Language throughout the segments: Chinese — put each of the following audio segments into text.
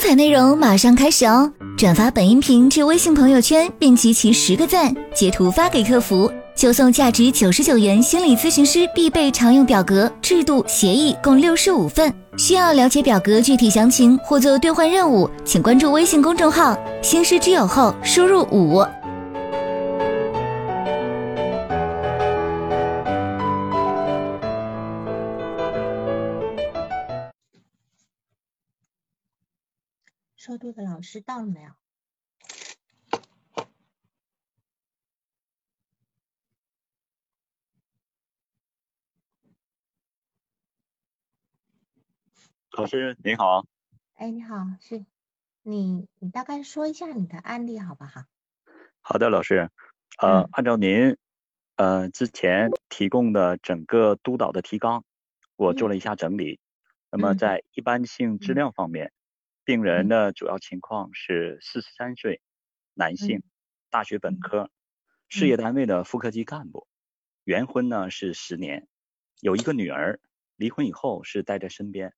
精彩内容马上开始哦！转发本音频至微信朋友圈，并集齐十个赞，截图发给客服，就送价值九十九元心理咨询师必备常用表格、制度协议，共六十五份。需要了解表格具体详情或做兑换任务，请关注微信公众号“星师之友”后输入五。老师到了没有？老师您好，哎，你好，是你，你大概说一下你的案例好不好？好的，老师，呃，嗯按照您呃之前提供的整个督导的提纲，我做了一下整理。那么嗯在一般性质量方面，病人的主要情况是四十三岁，男性，大学本科，事业单位的副科级干部，原婚呢是十年，有一个女儿，离婚以后是带在身边。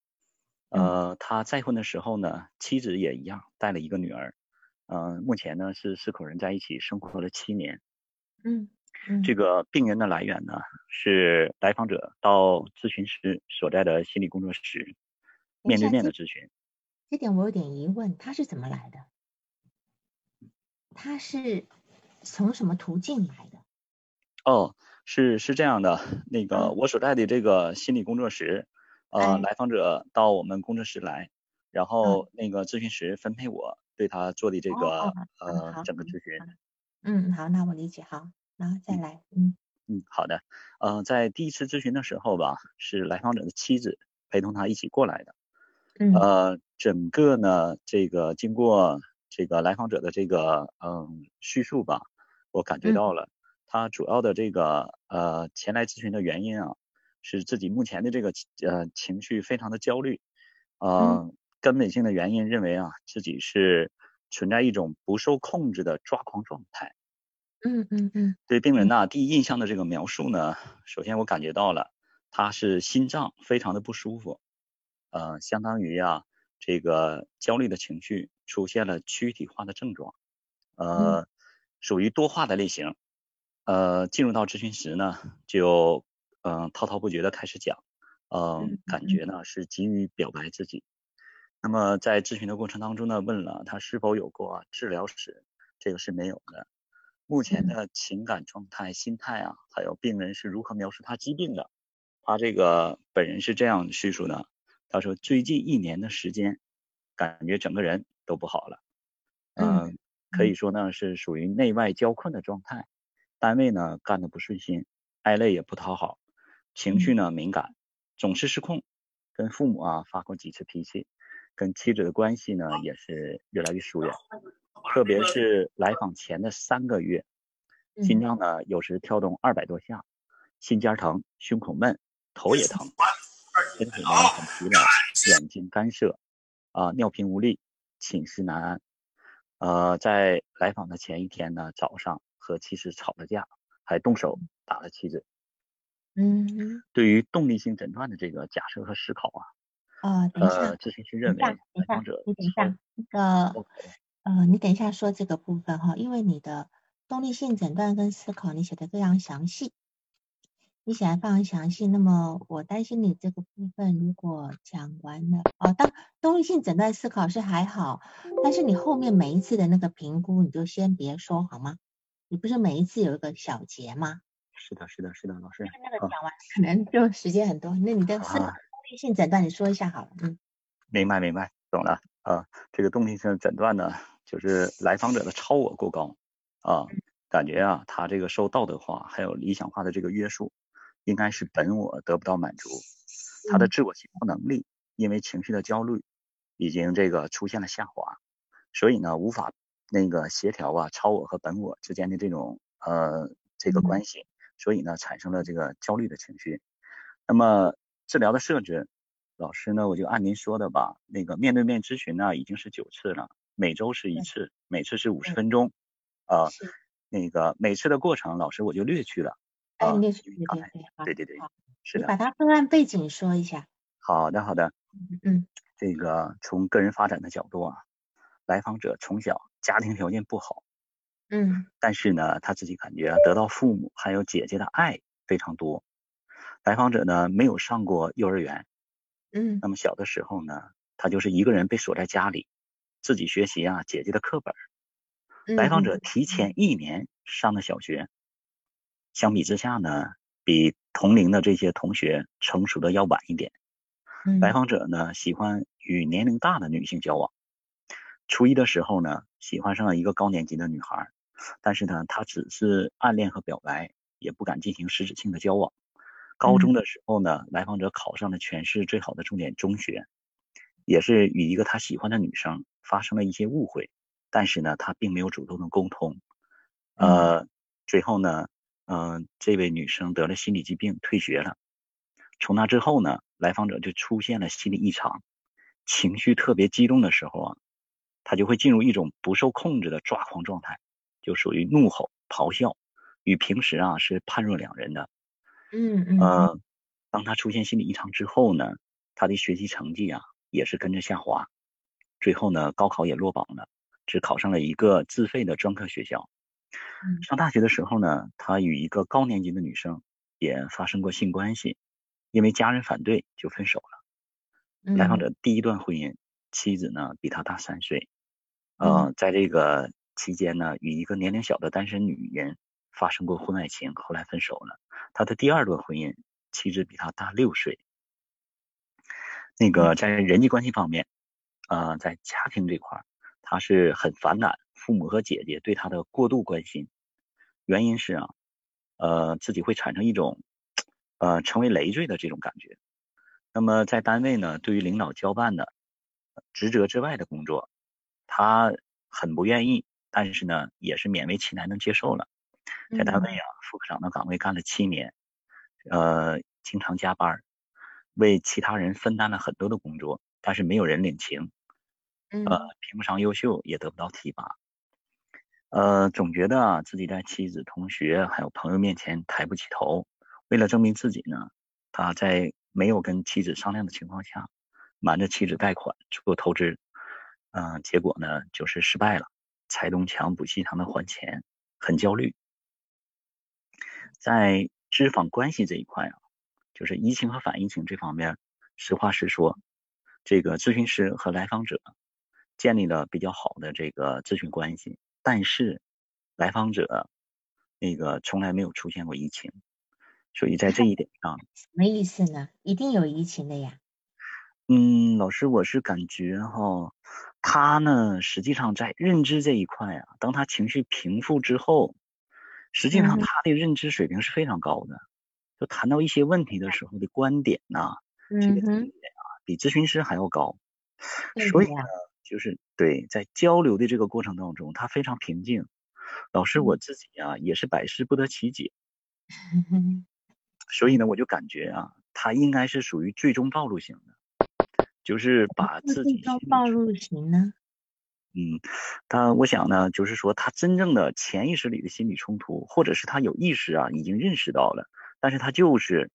呃，他再婚的时候呢，妻子也一样带了一个女儿。呃，目前呢是四口人在一起生活了七年。嗯嗯，这个病人的来源呢是来访者到咨询师所在的心理工作室面对面的咨询。这点我有点疑问，他是怎么来的？他是从什么途径来的？哦，是是这样的，那个嗯我所在的这个心理工作室，呃，哎来访者到我们工作室来，然后那个咨询师分配我对他做的这个呃好整个咨询。嗯，好，那我理解，好，然后再来，嗯嗯，好的。呃，在第一次咨询的时候吧，是来访者的妻子陪同他一起过来的。嗯呃，整个呢，这个经过这个来访者的这个嗯叙述吧，我感觉嗯。到了他主要的这个呃前来咨询的原因啊，是自己目前的这个呃情绪非常的焦虑，呃，根本性的原因认为啊自己是存在一种不受控制的抓狂状态。嗯嗯嗯。对病人呐，第一印象的这个描述呢，首先我感觉到了他是心脏非常的不舒服，呃，相当于啊这个焦虑的情绪出现了躯体化的症状，呃，属于多化的类型。呃，进入到咨询室呢，就嗯、呃滔滔不绝的开始讲，嗯、嗯感觉呢是急于表白自己。那么在咨询的过程当中呢，问了他是否有过治疗史，这个是没有的。目前的情感状态、心态啊，还有病人是如何描述他疾病的，他这个本人是这样叙述的：他说最近一年的时间，感觉整个人都不好了，嗯嗯，可以说呢是属于内外交困的状态，单位呢干得不顺心，挨累也不讨好，情绪呢敏感，总是失控，跟父母啊发过几次脾气，跟妻子的关系呢也是越来越疏远。特别是来访前的三个月，嗯。心脏呢有时跳动二百多下，心尖疼，胸口闷，头也疼，身体呢很疲劳，眼睛干涩，啊、尿频无力，寝食难安。呃，在来访的前一天呢，早上和妻子吵了架，还动手打了妻子。嗯对于动力性诊断的这个假设和思考啊，啊，等一下呃，，咨询师认为等一下，等一下来访者，你等一下，那个呃，你等一下说这个部分哈，因为你的动力性诊断跟思考你写的非常详细，你写的非常详细。那么我担心你这个部分如果讲完了，哦，当动力性诊断思考是还好，但是你后面每一次的那个评估你就先别说好吗？你不是每一次有一个小结吗？是的，是的，是的，老师那个啊讲完可能就时间很多。那你的思考啊动力性诊断你说一下好了，嗯明白明白，懂了啊。这个动力性诊断呢，就是来访者的超我过高啊，感觉啊，他这个受道德化还有理想化的这个约束，应该是本我得不到满足，他的自我行动能力因为情绪的焦虑，已经这个出现了下滑，所以呢，无法那个协调啊超我和本我之间的这种呃这个嗯。关系，所以呢，产生了这个焦虑的情绪。那么治疗的设置，老师呢，我就按您说的吧，那个面对面咨询呢已经是九次了，每周是一次，每次是五十分钟，啊、是，那个每次的过程，老师我就略去了，啊、哎列举因为刚才对对对，好对对对，是的，你把。它个案背景说一下，好的好的，嗯这个从个人发展的角度啊，来访者从小家庭条件不好，嗯。但是呢，他自己感觉啊，得到父母还有姐姐的爱非常多。来访者呢，没有上过幼儿园，嗯。那么小的时候呢，他就是一个人被锁在家里，自己学习啊姐姐的课本。嗯，来访者提前一年上的小学，相比之下呢，比同龄的这些同学成熟的要晚一点。嗯来访者呢，喜欢与年龄大的女性交往。初一的时候呢，喜欢上了一个高年级的女孩，但是呢，他只是暗恋和表白，也不敢进行实质性的交往。高中的时候呢，来访者考上了全市最好的重点中学，也是与一个他喜欢的女生发生了一些误会，但是呢，他并没有主动的沟通。呃，最后呢，嗯、这位女生得了心理疾病，退学了。从那之后呢，来访者就出现了心理异常，情绪特别激动的时候啊，他就会进入一种不受控制的抓狂状态，就属于怒吼、咆哮，与平时啊是判若两人的。嗯嗯呃，当他出现心理异常之后呢，他的学习成绩啊也是跟着下滑，最后呢，高考也落榜了，只考上了一个自费的专科学校。嗯上大学的时候呢，他与一个高年级的女生也发生过性关系，因为家人反对就分手了。嗯来访者第一段婚姻，妻子呢比他大三岁，呃，在这个期间呢，与一个年龄小的单身女人发生过婚外情，后来分手了。他的第二段婚姻，妻子比他大六岁。那个在人际关系方面，呃，在家庭这块儿，他是很反感父母和姐姐对他的过度关心，原因是啊，呃，自己会产生一种呃成为累赘的这种感觉。那么在单位呢，对于领导交办的职责之外的工作，他很不愿意，但是呢，也是勉为其难能接受了。在单位啊，副科长的岗位干了七年，呃，经常加班儿，为其他人分担了很多的工作，但是没有人领情，嗯呃，评不上优秀，也得不到提拔，呃，总觉得自己在妻子、同学还有朋友面前抬不起头。为了证明自己呢，他在没有跟妻子商量的情况下，瞒着妻子贷款做投资，嗯、结果呢就是失败了，拆东墙补西墙的还钱，很焦虑。在知访关系这一块啊，就是移情和反移情这方面，实话实说，这个咨询师和来访者建立了比较好的这个咨询关系，但是来访者那个从来没有出现过疫情，所以在这一点上，什么意思呢？一定有疫情的呀。嗯，老师，我是感觉哈，他呢，实际上在认知这一块啊，当他情绪平复之后，实际上嗯他的认知水平是非常高的。就谈到一些问题的时候的观点呐、这个嗯哼，境界啊，比咨询师还要高。所以呢，就是对在交流的这个过程当中，他非常平静。老师，我自己啊也是百思不得其解，所以呢，我就感觉啊，他应该是属于最终暴露型的，就是把自己最终暴露型呢？嗯，他我想呢，就是说他真正的潜意识里的心理冲突，或者是他有意识啊，已经认识到了，但是他就是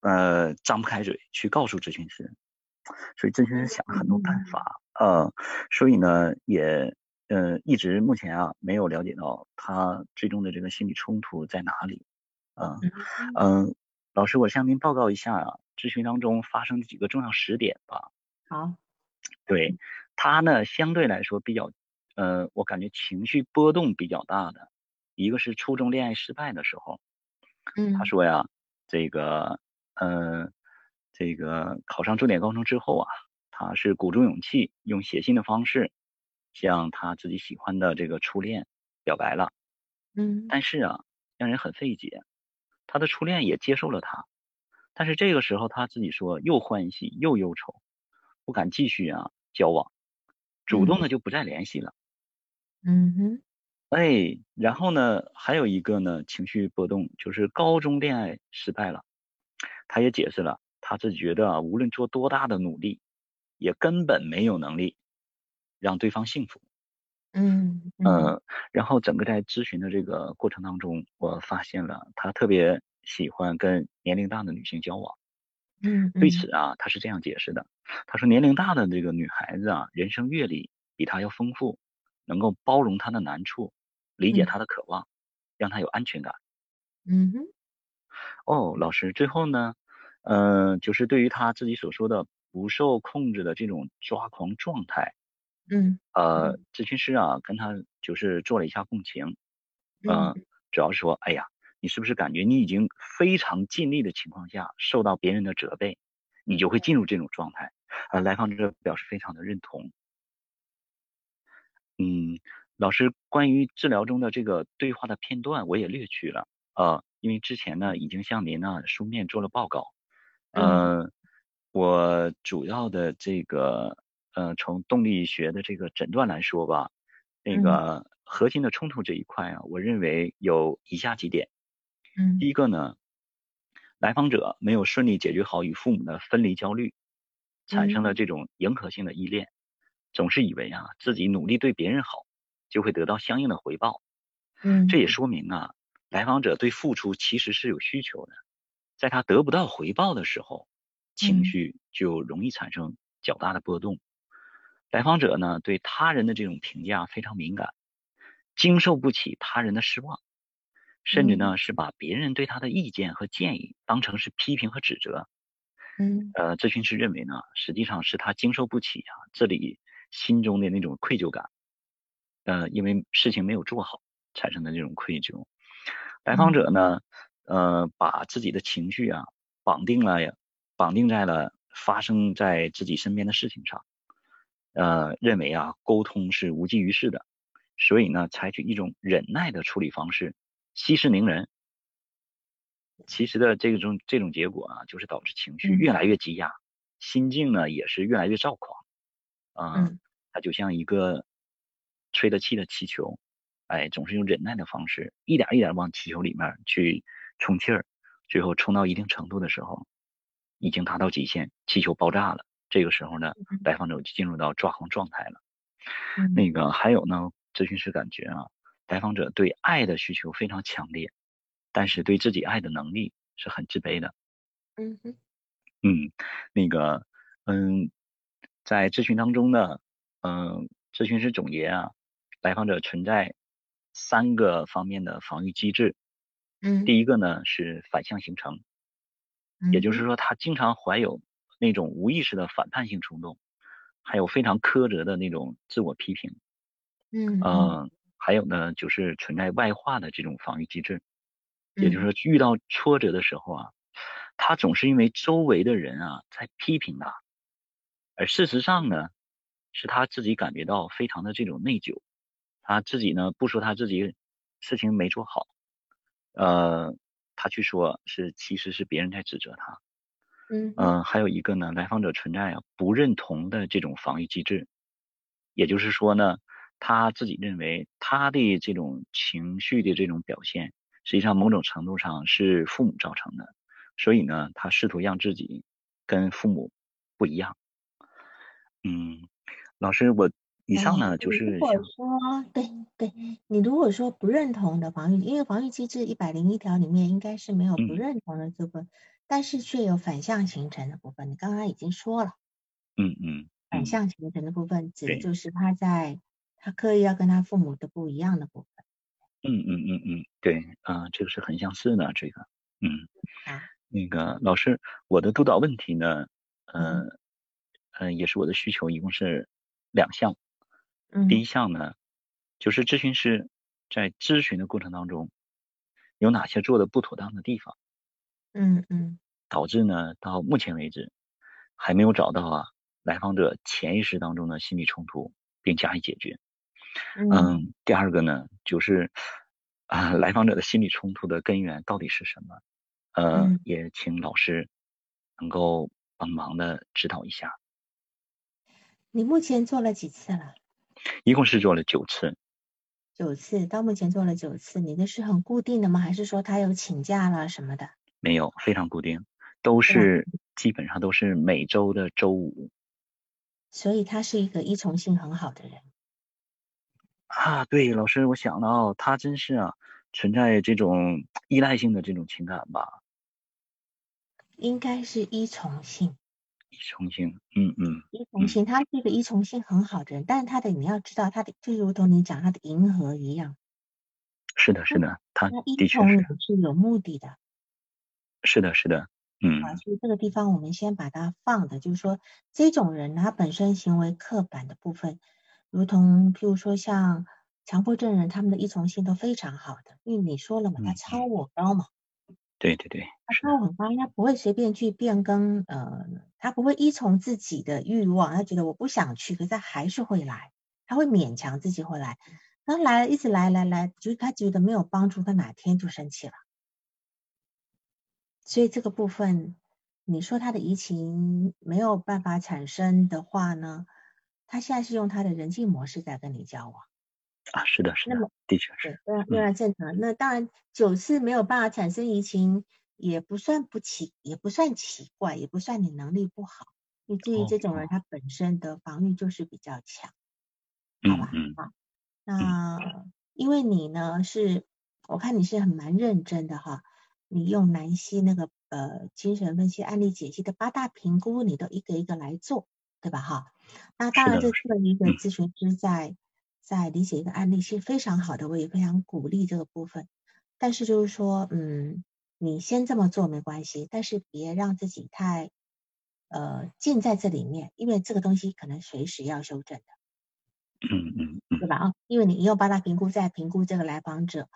呃张不开嘴去告诉咨询师，所以咨询师想了很多办法，呃，所以呢也呃一直目前啊没有了解到他最终的这个心理冲突在哪里，嗯嗯。嗯、老师，我向您报告一下啊，咨询当中发生的几个重要时点吧。好，对他呢，相对来说比较，呃，我感觉情绪波动比较大的，一个是初中恋爱失败的时候，嗯。他说呀，这个，呃，这个考上重点高中之后啊，他是鼓足勇气，用写信的方式，向他自己喜欢的这个初恋表白了，嗯。但是啊，让人很费解，他的初恋也接受了他，但是这个时候他自己说又欢喜又忧愁，不敢继续啊交往，主动的就不再联系了。嗯哼，哎，然后呢，还有一个呢，情绪波动，就是高中恋爱失败了，他也解释了，他自己觉得啊，无论做多大的努力，也根本没有能力让对方幸福。嗯嗯呃，然后整个在咨询的这个过程当中，我发现了他特别喜欢跟年龄大的女性交往，嗯，对此啊，他是这样解释的：他说，年龄大的这个女孩子啊，人生阅历比他要丰富，能够包容他的难处，理解他的渴望，让他有安全感。嗯哼。哦，老师，最后呢，嗯，就是对于他自己所说的不受控制的这种抓狂状态，嗯，呃，咨询师啊跟他就是做了一下共情，嗯，主要是说，哎呀，你是不是感觉你已经非常尽力的情况下受到别人的责备，你就会进入这种状态？呃，来访者表示非常的认同。嗯，老师，关于治疗中的这个对话的片段，我也略去了，呃。因为之前呢，已经向您呢书面做了报告，嗯，我主要的这个，呃，从动力学的这个诊断来说吧，那个核心的冲突这一块啊，我认为有以下几点，嗯，第一个呢，来访者没有顺利解决好与父母的分离焦虑，产生了这种迎合性的依恋，总是以为啊自己努力对别人好，就会得到相应的回报，嗯，这也。说明啊。来访者对付出其实是有需求的，在他得不到回报的时候，情绪就容易产生较大的波动。来访者呢，对他人的这种评价非常敏感，经受不起他人的失望，甚至呢是把别人对他的意见和建议当成是批评和指责。嗯，呃，咨询师认为呢，实际上是他经受不起啊，这里心中的那种愧疚感，呃，因为事情没有做好产生的这种愧疚。来访者呢，呃，把自己的情绪啊绑定了，绑定在了发生在自己身边的事情上，呃，认为啊沟通是无济于事的，所以呢，采取一种忍耐的处理方式，息事宁人。其实的这种这种结果啊，就是导致情绪越来越积压，心境呢也是越来越躁狂，啊，它就像一个吹了气的气球。哎，总是用忍耐的方式，一点一点往气球里面去充气儿，最后充到一定程度的时候，已经达到极限，气球爆炸了。这个时候呢，来访者就进入到抓狂状态了。那个还有呢，咨询师感觉啊，来访者对爱的需求非常强烈，但是对自己爱的能力是很自卑的。嗯哼，嗯，那个，嗯，在咨询当中呢，嗯，咨询师总结啊，来访者存在。三个方面的防御机制，嗯，第一个呢是反向形成，也就是说他经常怀有那种无意识的反叛性冲动，还有非常苛责的那种自我批评，嗯嗯，还有呢就是存在外化的这种防御机制，也就是说遇到挫折的时候啊，他总是因为周围的人啊在批评他，而事实上呢是他自己感觉到非常的这种内疚。他自己呢不说他自己事情没做好，呃，他去说是其实是别人在指责他，嗯嗯，还有一个呢，来访者存在啊不认同的这种防御机制，也就是说呢，他自己认为他的这种情绪的这种表现，实际上某种程度上是父母造成的，所以呢，他试图让自己跟父母不一样。嗯，老师我。以上呢就是。如果说对对，你如果说不认同的防御，因为防御机制一百零一条里面应该是没有不认同的部分，但是却有反向形成的部分。你刚刚已经说了。嗯嗯。反向形成的部分指的就是他在他刻意要跟他父母的不一样的部分。嗯嗯嗯嗯，对啊，这个是很相似的这个。嗯。啊。那个老师，我的督导问题呢，嗯嗯，也是我的需求，一共是两项。第一项呢，就是咨询师在咨询的过程当中，有哪些做的不妥当的地方？嗯嗯，导致呢到目前为止还没有找到啊来访者潜意识当中的心理冲突，并加以解决。嗯，第二个呢，就是啊来访者的心理冲突的根源到底是什么？呃，也请老师能够帮忙的指导一下。你目前做了几次了？一共是做了九次，九次到目前做了九次，你的是很固定的吗？还是说他有请假了什么的？没有，非常固定，都是基本上都是每周的周五。所以他是一个依从性很好的人。啊，对，老师，我想到他真是啊，存在这种依赖性的这种情感吧。应该是依从性。依从性，嗯嗯。依从性，他是一个依从性很好的人，但是他的你要知道，他的就如同你讲他的银河一样。是的，是的，他的确是有目的的。是的，是的，嗯。啊，所以这个地方我们先把它放的，就是说这种人他本身行为刻板的部分，如同譬如说像强迫症人，他们的依从性都非常好的，因为你说了嘛，他超我高嘛。对对对。他很高，他不会随便去变更，呃，他不会依从自己的欲望，他觉得我不想去，可是他还是会来，他会勉强自己会来。他来了，一直来来来，就是他觉得没有帮助，他哪天就生气了。所以这个部分，你说他的移情没有办法产生的话呢，他现在是用他的人际模式在跟你交往啊，是的，是的，的确是，对，非常正常。那当然九次没有办法产生移情，也不算不奇，也不算奇怪，也不算你能力不好。你至于这种人，他本身的防御就是比较强，好吧？好。那因为你呢是，我看你是很蛮认真的哈，你用南希那个呃精神分析案例解析的八大评估，你都一个一个来做，对吧哈？那当然，这次的一个咨询师在在理解一个案例是非常好的，我也非常鼓励这个部分。但是就是说，嗯，你先这么做没关系，但是别让自己太呃浸在这里面，因为这个东西可能随时要修正的。嗯嗯嗯，对吧？啊，因为你用八大评估在评估这个来访者，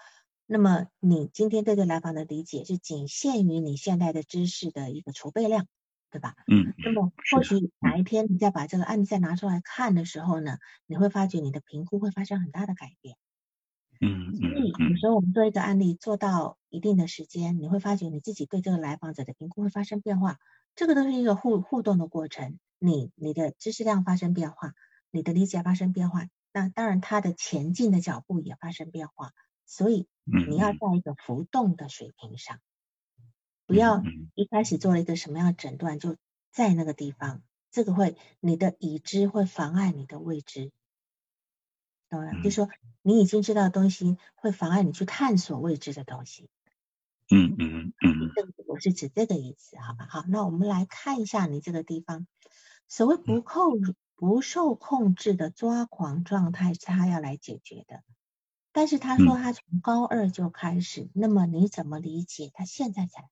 那么你今天对这来访的理解是仅限于你现在的知识的一个储备量，对吧？嗯，那么或许哪一天你再把这个案例再拿出来看的时候呢，你会发觉你的评估会发生很大的改变。嗯嗯，所以有时候我们做一个案例做到一定的时间，你会发觉你自己对这个来访者的评估会发生变化，这个都是一个互互动的过程，你你的知识量发生变化。你的理解发生变化，那当然他的前进的脚步也发生变化，所以你要在一个浮动的水平上，不要一开始做了一个什么样的诊断就在那个地方，这个会你的已知会妨碍你的未知，就说你已经知道的东西会妨碍你去探索未知的东西。嗯嗯嗯，这个我是指这个意思，好吧？好，那我们来看一下你这个地方，所谓不控。不受控制的抓狂状态是他要来解决的，但是他说他从高二就开始，那么你怎么理解他现在才？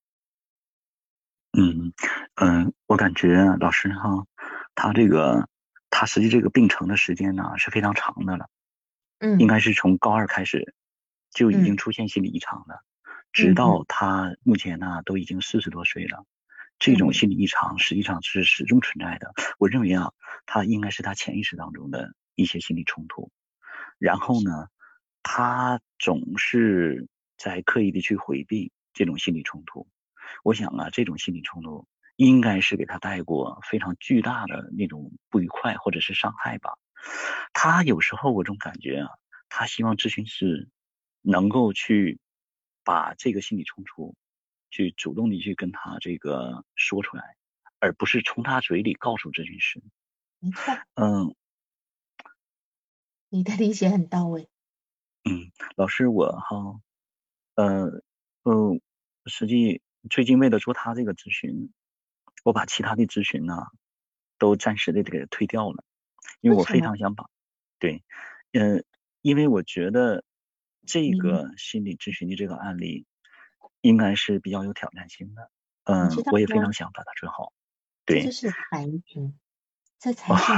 嗯嗯，我感觉老师哈，他这个他实际这个病程的时间呢是非常长的了，嗯，应该是从高二开始就已经出现心理异常了，直到他目前呢都已经四十多岁了。这种心理异常实际上是始终存在的。我认为啊，他应该是他潜意识当中的一些心理冲突。然后呢，他总是在刻意的去回避这种心理冲突。我想啊，这种心理冲突应该是给他带过非常巨大的那种不愉快或者是伤害吧。他有时候我总感觉啊，他希望咨询师能够去把这个心理冲突。去主动的去跟他这个说出来，而不是从他嘴里告诉咨询师。没错。嗯，你的理解很到位。嗯，老师，我哈，呃，嗯，实际最近为了做他这个咨询，我把其他的咨询呢都暂时的给推掉了，因为我非常想把，对，嗯，因为我觉得这个心理咨询的这个案例。应该是比较有挑战性的，嗯，我也非常想把它做好。对，这是反移群，这才是。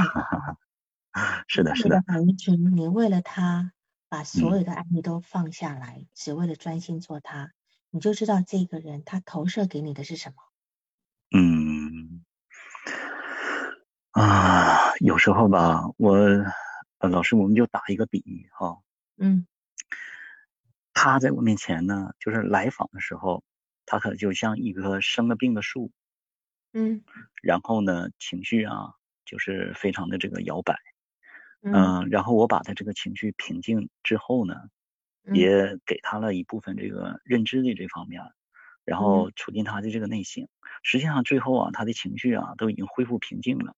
是的，是的。反移群，你为了他把所有的案例都放下来，只为了专心做他，你就知道这个人他投射给你的是什么。嗯，啊，有时候吧，我呃老师，我们就打一个比喻哈。嗯。他在我面前呢，就是来访的时候，他可就像一棵生了病的树，嗯，然后呢，情绪啊，就是非常的这个摇摆，嗯，然后我把他这个情绪平静之后呢，也给他了一部分这个认知的这方面，然后促进他的这个内心。实际上最后啊，他的情绪啊都已经恢复平静了，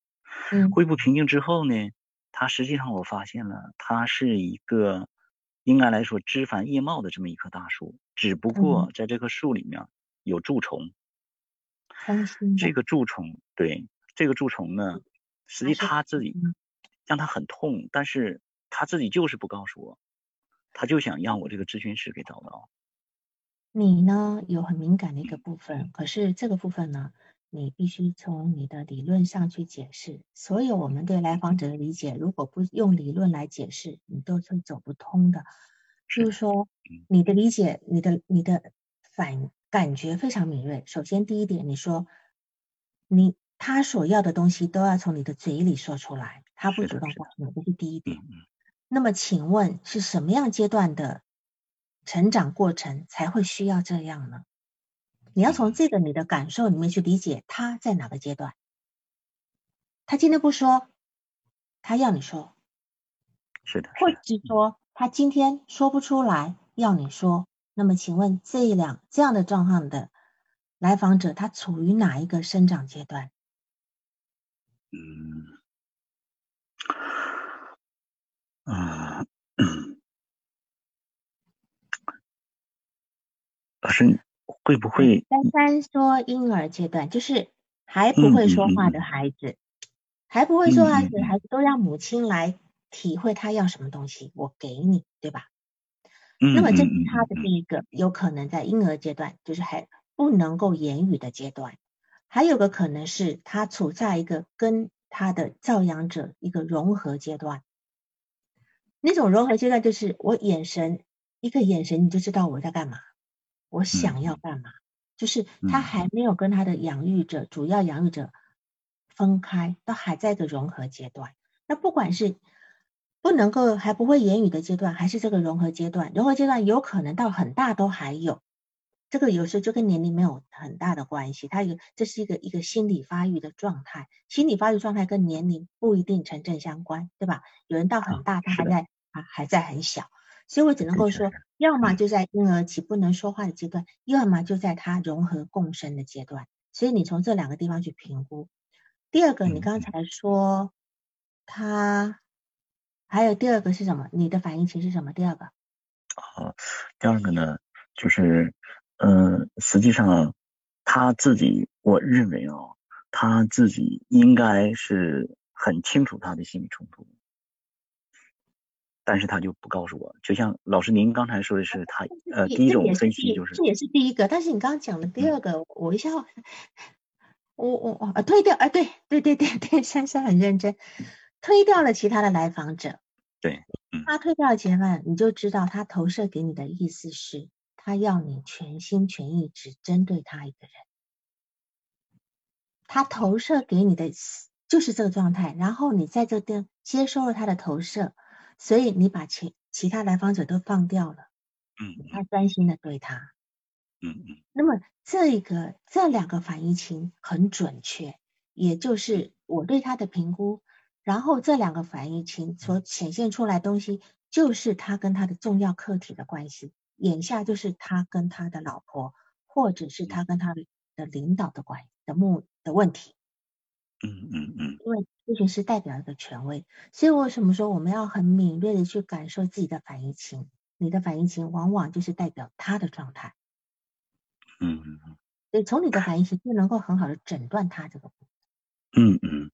嗯，恢复平静之后呢，他实际上我发现了，他是一个。应该来说，枝繁叶茂的这么一棵大树，只不过在这棵树里面有蛀虫。这个蛀虫，对这个蛀虫呢，实际它自己嗯让他很痛，但是他自己就是不告诉我，他就想让我这个咨询师给找到。你呢有很敏感的一个部分，可是这个部分呢，你必须从你的理论上去解释。所有我们对来访者的理解，如果不用理论来解释，你都是走不通的。是就是说嗯，你的理解，你的你的反感觉非常敏锐。首先第一点，你说你他所要的东西都要从你的嘴里说出来，他不主动告诉你，这是第一点。那么请问是什么样阶段的成长过程才会需要这样呢？你要从这个你的感受里面去理解他在哪个阶段。他今天不说，他要你说，是的，或者，是说他今天说不出来要你说。那么请问这一两这样的状况的来访者，他处于哪一个生长阶段？嗯，啊，嗯老师你会不会？珊珊说婴儿阶段就是还不会说话的孩子，还不会说话的孩子都让母亲来体会他要什么东西，我给你，对吧？嗯那么这是嗯他的第一个，有可能在婴儿阶段，就是还不能够言语的阶段，还有个可能是他处在一个跟他的照养者一个融合阶段。那种融合阶段就是我眼神一个眼神你就知道我在干嘛，我想要干嘛，就是他嗯还没有跟他的养育者、主要养育者分开，都还在一个融合阶段。那不管是不能够还不会言语的阶段，还是这个融合阶段，融合阶段有可能到很大都还有。这个有时候就跟年龄没有很大的关系，它有这是一个一个心理发育的状态，心理发育状态跟年龄不一定成正相关，对吧？有人到很大，他还在啊还在很小，所以我只能够说要么嗯就在婴儿期不能说话的阶段，要么就在他融合共生的阶段。所以你从这两个地方去评估。第二个，你嗯刚才说他还有第二个是什么？你的反应情是什么？第二个，啊，第二个呢，就是，呃，实际上他自己，我认为啊，他自己应该是很清楚他的心理冲突，但是他就不告诉我。就像老师您刚才说的是他，呃，第一种分析就是，这也是第一个，但是你刚刚讲的第嗯。二个，我一下，我我我啊推掉，啊对对对对对，珊珊很认真，推掉了其他的来访者，对，嗯。他推掉了其他的，你就知道他投射给你的意思是，他要你全心全意只针对他一个人，他投射给你的就是这个状态，然后你在这边接收了他的投射，所以你把其其他来访者都放掉了，嗯他专心的对他。嗯嗯那么这个这两个反应情很准确，也就是我对他的评估，然后这两个反应情所显现出来东西，就是他跟他的重要客体的关系，眼下就是他跟他的老婆，或者是他跟他的领导的关的目的问题。嗯嗯嗯因为咨询师代表一个权威，所以为什么说我们要很敏锐的去感受自己的反应情？你的反应情往往就是代表他的状态。嗯嗯所以从你的反应情就能够很好的诊断他这个部分。嗯嗯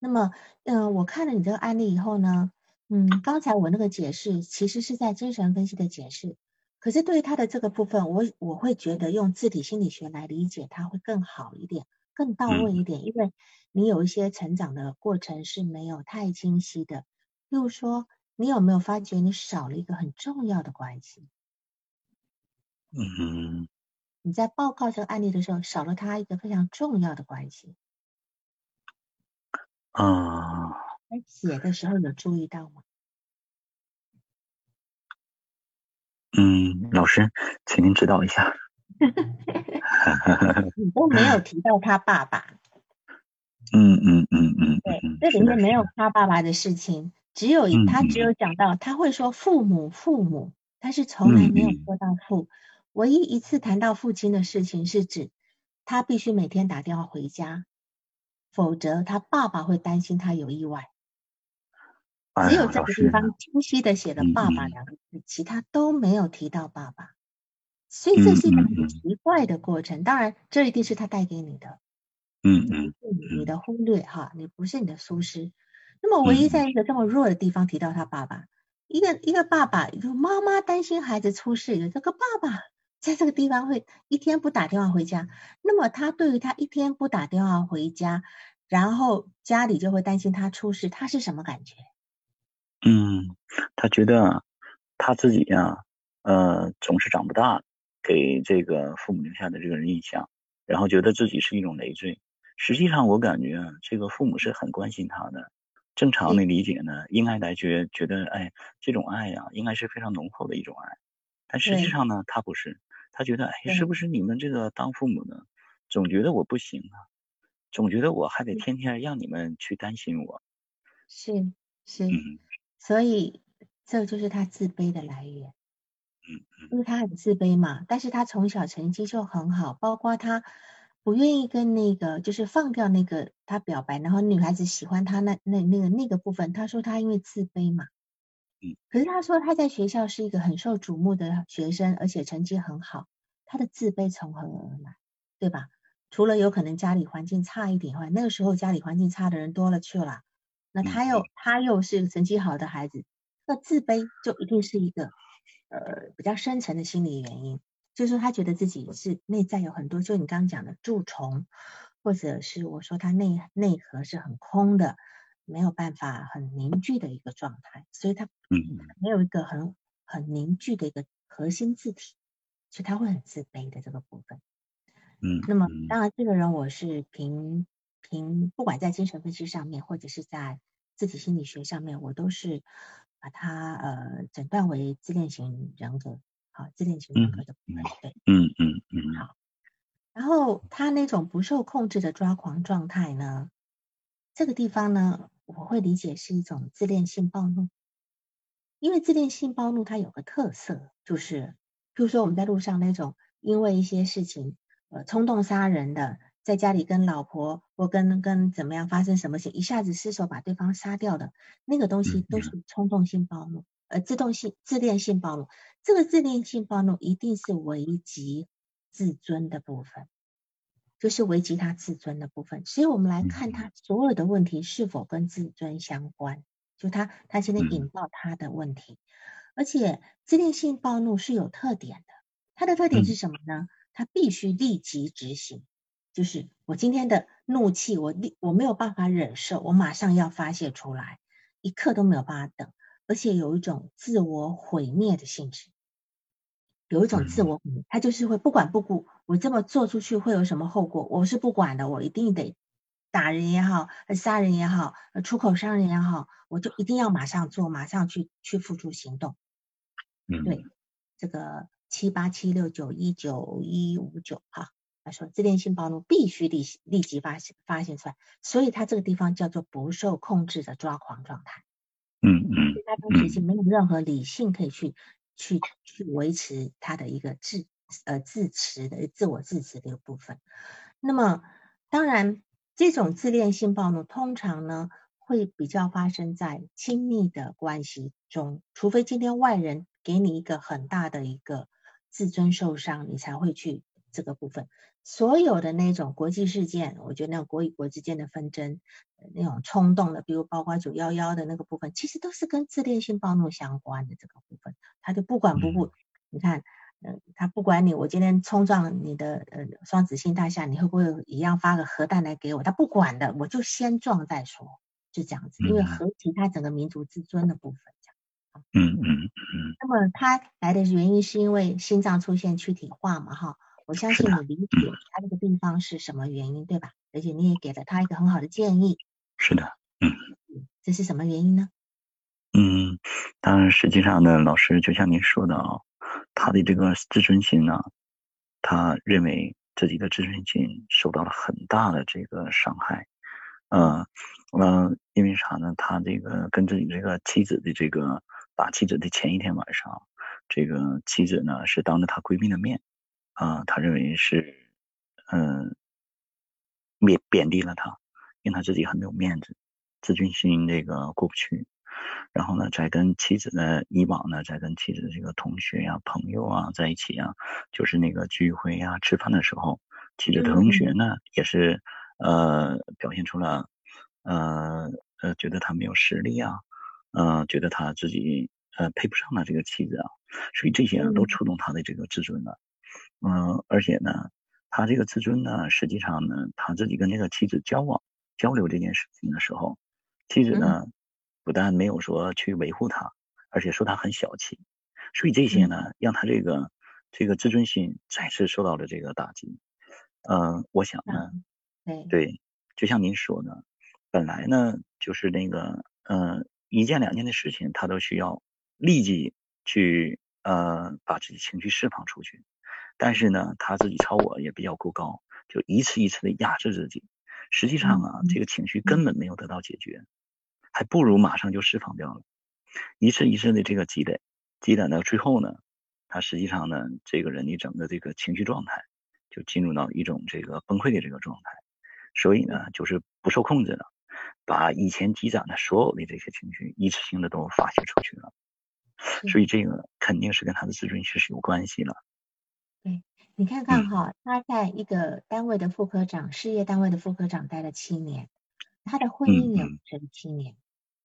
那么，嗯、我看了你这个案例以后呢，嗯，刚才我那个解释其实是在精神分析的解释，可是对于他的这个部分，我我会觉得用自体心理学来理解它会更好一点，更到位一点，因为你有一些成长的过程是没有太清晰的，例如说，你有没有发觉你少了一个很重要的关系？嗯你在报告这个案例的时候，少了他一个非常重要的关系。啊，在写的时候有注意到吗？嗯，老师，请您指导一下。你都没有提到他爸爸，嗯嗯嗯嗯对嗯，，这里面没有他爸爸的事情，只有他只有讲到他会说父母父母，他是从来没有说到父。唯一一次谈到父亲的事情是指他必须每天打电话回家，否则他爸爸会担心他有意外。只有这个地方清晰的写了嗯“爸爸”嗯两个字，其他都没有提到爸爸。所以这是一个很奇怪的过程。当然，这一定是他带给你的，嗯嗯，你的忽略哈，你不是你的疏失。那么，唯一在一个这么弱的地方提到他爸爸，一个一个爸爸，有妈妈担心孩子出事，有这个爸爸在这个地方会一天不打电话回家，那么他对于他一天不打电话回家，然后家里就会担心他出事，他是什么感觉？嗯，他觉得他自己呀，呃，总是长不大，给这个父母留下的这个人印象，然后觉得自己是一种累赘。实际上，我感觉这个父母是很关心他的。正常的理解呢，应该来觉觉得，哎，这种爱呀，应该是非常浓厚的一种爱。但实际上呢，他不是，他觉得，哎，是不是你们这个当父母的，总觉得我不行啊，总觉得我还得天天让你们去担心我。是是，所以这就是他自卑的来源。因为他很自卑嘛，但是他从小成绩就很好，包括他。不愿意跟那个，就是放掉那个他表白，然后女孩子喜欢他那那那个那个部分。他说他因为自卑嘛，嗯，可是他说他在学校是一个很受瞩目的学生，而且成绩很好。他的自卑从何而来？对吧？除了有可能家里环境差一点外，那个时候家里环境差的人多了去了。那他又他又是成绩好的孩子，那自卑就一定是一个呃比较深层的心理原因。就是说，他觉得自己是内在有很多，就你刚刚讲的蛀虫，或者是我说他内内核是很空的，没有办法很凝聚的一个状态，所以他嗯没有一个很很凝聚的一个核心字体，所以他会很自卑的这个部分。嗯，那么当然，这个人我是凭凭不管在精神分析上面，或者是在自己心理学上面，我都是把他呃诊断为自恋型人格。好，自恋型人格的部分，对，嗯嗯嗯，好。然后他那种不受控制的抓狂状态呢，这个地方呢，我会理解是一种自恋性暴怒。因为自恋性暴怒它有个特色，就是，比如说我们在路上那种因为一些事情，呃，冲动杀人的，在家里跟老婆或跟跟怎么样发生什么事，一下子失手把对方杀掉的那个东西，都是冲动性暴怒。呃，自动性自恋性暴怒，这个自恋性暴怒一定是危及自尊的部分，就是危及他自尊的部分。所以我们来看他所有的问题是否跟自尊相关，就他他现在引爆他的问题，而且自恋性暴怒是有特点的，它的特点是什么呢？他必须立即执行，就是我今天的怒气，我立我没有办法忍受，我马上要发泄出来，一刻都没有办法等。而且有一种自我毁灭的性质，有一种自我毁灭，他就是会不管不顾，我这么做出去会有什么后果，我是不管的，我一定得打人也好，杀人也好，出口伤人也好，我就一定要马上做，马上去去付出行动。嗯，对，这个七八七六九一九一五九哈，他说自恋性暴怒必须立立即发现发现出来，所以他这个地方叫做不受控制的抓狂状态。嗯嗯，他当时是没有任何理性可以去去去维持他的一个自呃自持的自我自持的一个部分。那么当然，这种自恋性暴怒通常呢会比较发生在亲密的关系中，除非今天外人给你一个很大的一个自尊受伤，你才会去这个部分。所有的那种国际事件，我觉得那种国与国之间的纷争，那种冲动的，比如包括九幺幺的那个部分，其实都是跟自恋性暴怒相关的这个部分。他就不管不顾，你看，嗯，他不管你，我今天冲撞你的呃双子星大厦，你会不会一样发个核弹来给我？他不管的，我就先撞再说，就这样子，因为和其他整个民族自尊的部分，这样。嗯嗯嗯。那么他来的原因是因为心脏出现躯体化嘛？哈。我相信你理解他这个地方是什么原因，对吧？而且你也给了他一个很好的建议。是的，嗯。这是什么原因呢？嗯，当然，实际上呢，老师就像您说的啊，他的这个自尊心呢，他认为自己的自尊心受到了很大的这个伤害。呃，呃，因为啥呢？他这个跟自己这个妻子的这个打妻子的前一天晚上，这个妻子呢是当着他闺蜜的面。啊，他认为是，嗯，贬贬低了他，因为他自己很没有面子，自尊心这个过不去。然后呢，在跟妻子的，以往呢，在跟妻子的这个同学呀、朋友啊在一起啊，就是那个聚会呀、吃饭的时候，妻子的同学呢，也是呃表现出了呃呃觉得他没有实力啊，呃觉得他自己呃配不上了这个妻子啊，所以这些都触动他的这个自尊了，嗯，而且呢，他这个自尊呢，实际上呢，他自己跟这个妻子交往交流这件事情的时候，妻子呢。不但没有说去维护他，而且说他很小气，所以这些呢，让他这个这个自尊心再次受到了这个打击。嗯，我想呢，对，就像您说的，本来呢就是那个，嗯，一件两件的事情，他都需要立即去，呃，把自己情绪释放出去。但是呢，他自己超我也比较过高，就一次一次的压制自己。实际上啊，这个情绪根本没有得到解决。还不如马上就释放掉了，一次一次的这个积累，积累到最后呢，他实际上呢，这个人的整个这个情绪状态就进入到一种这个崩溃的这个状态，所以呢，就是不受控制了，把以前积攒的所有的这些情绪一次性的都发泄出去了，所以这个肯定是跟他的自尊心是有关系了。对，你看看哈，他在一个单位的副科长，事业单位的副科长待了七年，他的婚姻也维持七年。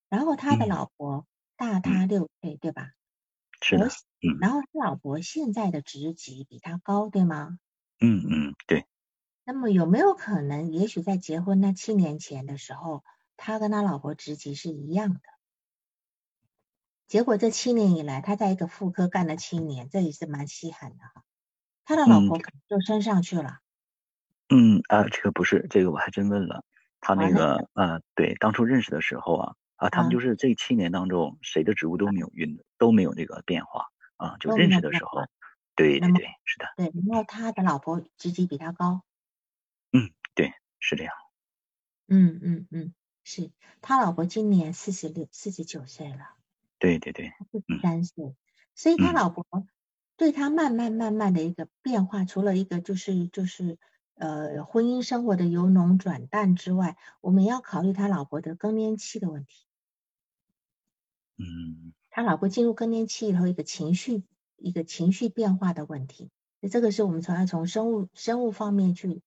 然后他的老婆大他六岁，对吧？是的。嗯。然后他老婆现在的职级比他高，对吗？嗯嗯，对。那么有没有可能，也许在结婚那七年前的时候，他跟他老婆职级是一样的？结果这七年以来，他在一个妇科干了七年，这也是蛮稀罕的哈。他的老婆就升上去了。嗯啊，这个不是，这个我还真问了他那个啊，对，当初认识的时候啊。啊，他们就是这七年当中，谁的职务都没有运的，都没有这个变化啊。就认识的时候，对对对，是的。对，然后他的老婆职级比他高。嗯，对，是这样。嗯嗯嗯，是他老婆今年四十六、四十九岁了。对对对，四十三岁，所以他老婆对他慢慢慢慢的一个变化，除了一个就是就是。呃，婚姻生活的由浓转淡之外，我们要考虑他老婆的更年期的问题。嗯，他老婆进入更年期以后，一个情绪一个情绪变化的问题，那这个是我们从要从生物生物方面去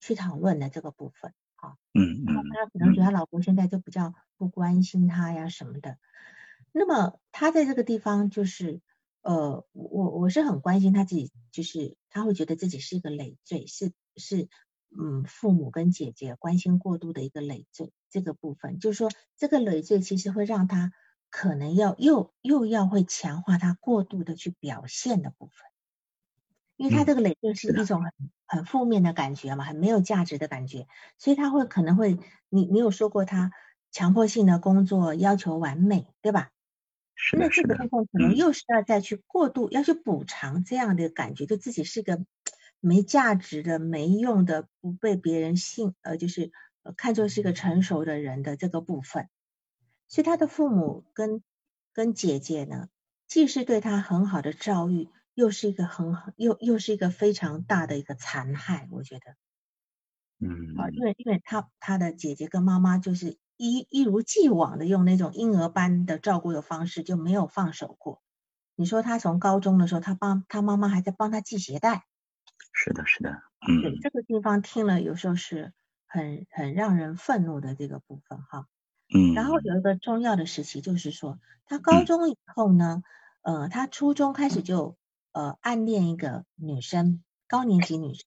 去讨论的这个部分。好，嗯然后他可能觉得他老婆现在就比较不关心他呀什么的。那么他在这个地方就是。呃，我我是很关心他自己，就是他会觉得自己是一个累赘，是是，嗯，父母跟姐姐关心过度的一个累赘，这个部分就是说，这个累赘其实会让他可能要又又要会强化他过度的去表现的部分，因为他这个累赘是一种很很负面的感觉嘛，很没有价值的感觉，所以他会可能会，你你有说过他强迫性的工作要求完美，对吧？那这个部分可能又是要再去过度，要去补偿这样的感觉，就自己是个没价值的、没用的、不被别人信呃，就是看作是一个成熟的人的这个部分。所以他的父母跟跟姐姐呢，既是对他很好的教育，又是一个很好，又又是一个非常大的一个残害，我觉得。嗯。啊，因为因为他他的姐姐跟妈妈就是。一一如既往的用那种婴儿般的照顾的方式，就没有放手过。你说他从高中的时候，他帮他妈妈还在帮他系鞋带。是的，是的，嗯。对这个地方听了，有时候是很很让人愤怒的这个部分哈。嗯。然后有一个重要的时期，就是说他高中以后呢，呃，他初中开始就呃暗恋一个女生，高年级女生。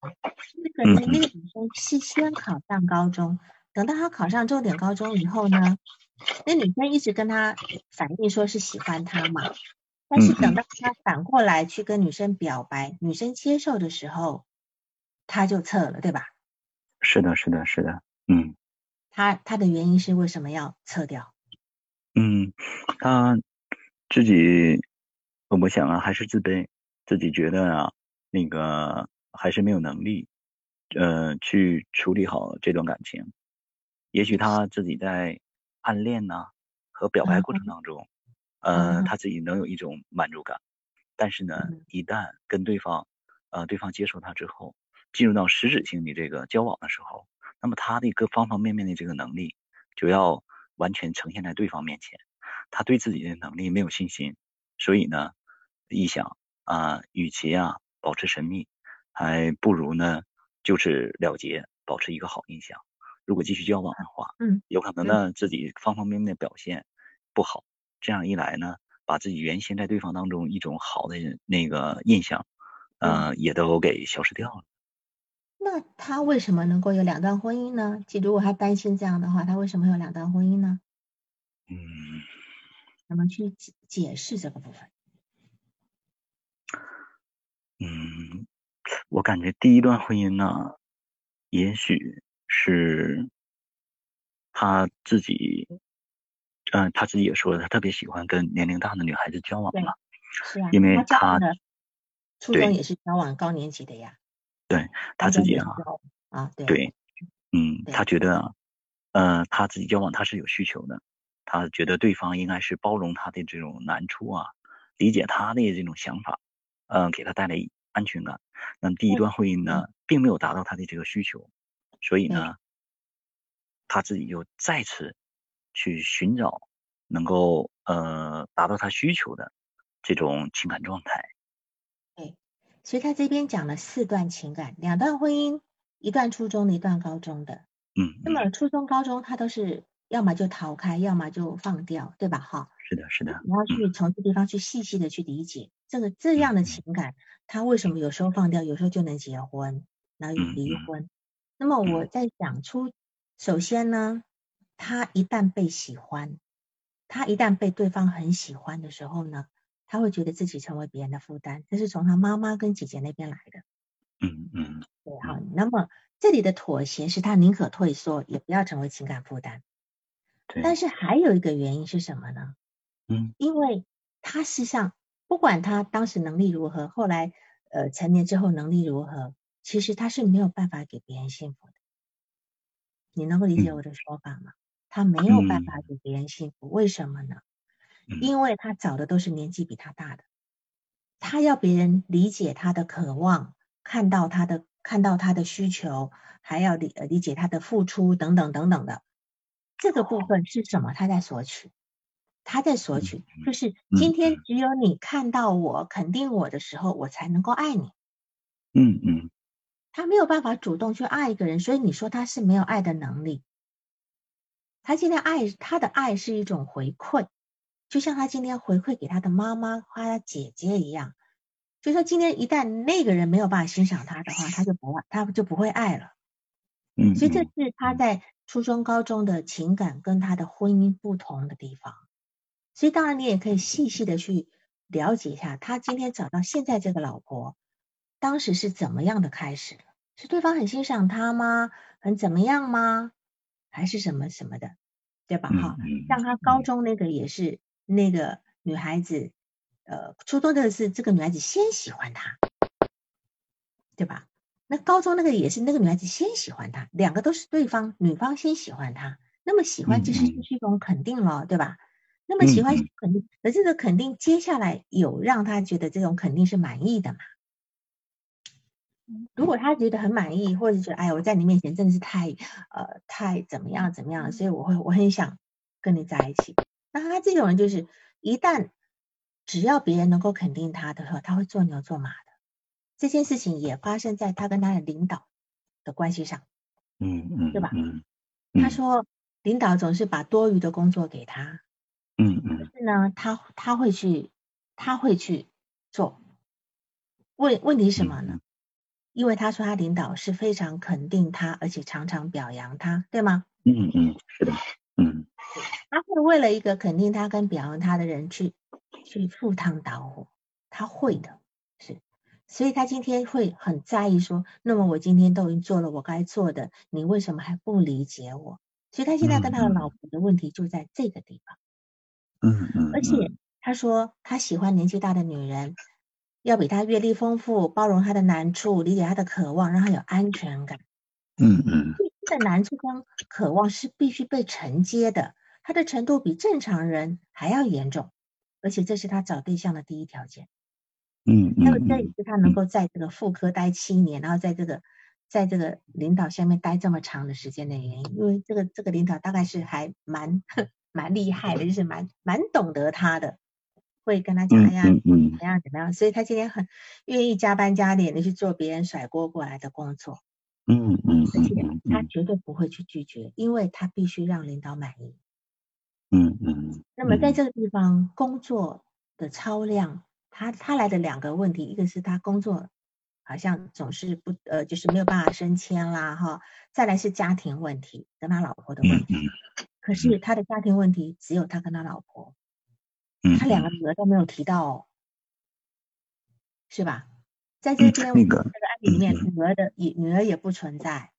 那个那那个女生是先考上高中。等到他考上重点高中以后呢，那女生一直跟他反映说是喜欢他嘛，但是等到他反过来去跟女生表白，女生接受的时候，他就撤了，对吧？是的，是的，是的，嗯。他他的原因是为什么要撤掉？嗯，他自己，我想啊，还是自卑，自己觉得啊，那个还是没有能力，呃，去处理好这段感情。也许他自己在暗恋呢和表白过程当中，呃，他自己能有一种满足感，但是呢，一旦跟对方，呃，对方接受他之后，进入到实质性的这个交往的时候，那么他的各方方面面的这个能力就要完全呈现在对方面前，他对自己的能力没有信心，所以呢，一想啊，与其啊保持神秘，还不如呢就是了结，保持一个好印象。如果继续交往的话，嗯，有可能呢自己方方面面的表现不好，这样一来呢，把自己原先在对方当中一种好的那个印象，呃，也都给消失掉了。那他为什么能够有两段婚姻呢？其实如果他担心这样的话，他为什么有两段婚姻呢？嗯，怎么去解解释这个部分？嗯，我感觉第一段婚姻呢，也许是他自己，嗯，他自己也说了，他特别喜欢跟年龄大的女孩子交往对嘛，是啊，因为他交往他初对中也是交往高年级的呀，对他自己啊啊，对。对，嗯，对他。觉得啊，呃，他自己交往他是有需求的，他觉得对方应该是包容他的这种难处啊，理解他的这种想法，嗯、给他带来安全感。那么第一段婚姻呢，并没有达到他的这个需求，所以呢，他自己又再次去寻找能够呃达到他需求的这种情感状态。对所以他这边讲了四段情感，两段婚姻，一段初中的，一段高中的。嗯，嗯那么初中、高中他都是要么就逃开，要么就放掉，对吧？哈，是的，是的，你要去从这地方去细细的去理解这个这样的情感，他为什么有时候放掉，有时候就能结婚，然后又离婚。那么我在讲出，首先呢，他一旦被喜欢，他一旦被对方很喜欢的时候呢，他会觉得自己成为别人的负担，这是从他妈妈跟姐姐那边来的。嗯嗯对哈，那么这里的妥协是他宁可退缩，也不要成为情感负担。对，但是还有一个原因是什么呢？嗯因为他事实上不管他当时能力如何，后来呃成年之后能力如何，其实他是没有办法给别人幸福的。你能够理解嗯我的说法吗？他没有办嗯法给别人幸福，为什么呢？嗯因为他找的都是年纪比他大的，他要别人理解他的渴望，看到他的看到他的需求，还要理呃理解他的付出等等等等的。这个部分是什么？他在索取，他在索取，就是今天只有你看到我肯定我的时候，我才能够爱你。嗯嗯他没有办法主动去爱一个人，所以你说他是没有爱的能力。他今天爱他的爱是一种回馈，就像他今天回馈给他的妈妈和他姐姐一样。就说今天一旦那个人没有办法欣赏他的话，他就不爱，他就不会爱了。嗯，所以这是他在初中、高中的情感跟他的婚姻不同的地方。所以当然你也可以细细的去了解一下，他今天找到现在这个老婆，当时是怎么样的开始？是对方很欣赏他吗？很怎么样吗？还是什么什么的，对吧？哈、嗯像他高中那个也是那个女孩子，呃，初中的是这个女孩子先喜欢他，对吧？那高中那个也是那个女孩子先喜欢他，两个都是对方女方先喜欢他，那么喜欢其实就是一种肯定了，对吧？那么喜欢肯定，而这个肯定接下来有让他觉得这种肯定是满意的嘛？如果他觉得很满意，或者觉得哎我在你面前真的是太呃太怎么样怎么样，所以我会我很想跟你在一起。那他这种人就是一旦只要别人能够肯定他的时候，他会做牛做马的。这件事情也发生在他跟他的领导的关系上。嗯嗯，对吧嗯，他说领导总是把多余的工作给他，嗯嗯是呢，他他会去他会去做。问问题是什么呢？因为他说他领导是非常肯定他，而且常常表扬他，对吗？嗯嗯，是的，嗯。他会为了一个肯定他跟表扬他的人去去赴汤蹈火，他会的，是，所以他今天会很在意说，那么我今天都已经做了我该做的，你为什么还不理解我？所以他现在跟他的老婆的问题就在这个地方，嗯嗯，而且他说他喜欢年纪大的女人，要比他阅历丰富，包容他的难处，理解他的渴望，让他有安全感。嗯嗯他的难处跟渴望是必须被承接的，他的程度比正常人还要严重，而且这是他找对象的第一条件。嗯嗯，那么这也是他能够在这个妇科待七年，然后在这个在这个领导下面待这么长的时间的原因，因为这个这个领导大概是还蛮 蛮厉害的，就是蛮蛮懂得他的，会跟他讲哎呀怎么样怎么样，所以他今天很愿意加班加点的去做别人甩锅过来的工作。嗯嗯，而且他绝对不会去拒绝，因为他必须让领导满意。嗯嗯。那么在这个地方工作的超量，他他来的两个问题，一个是他工作好像总是不呃，就是没有办法升迁啦哈，再来是家庭问题跟他老婆的问题。可是他的家庭问题只有他跟他老婆，他两个女儿都没有提到哦，是吧？在这边这个案例里面，女儿的也女儿也不存在。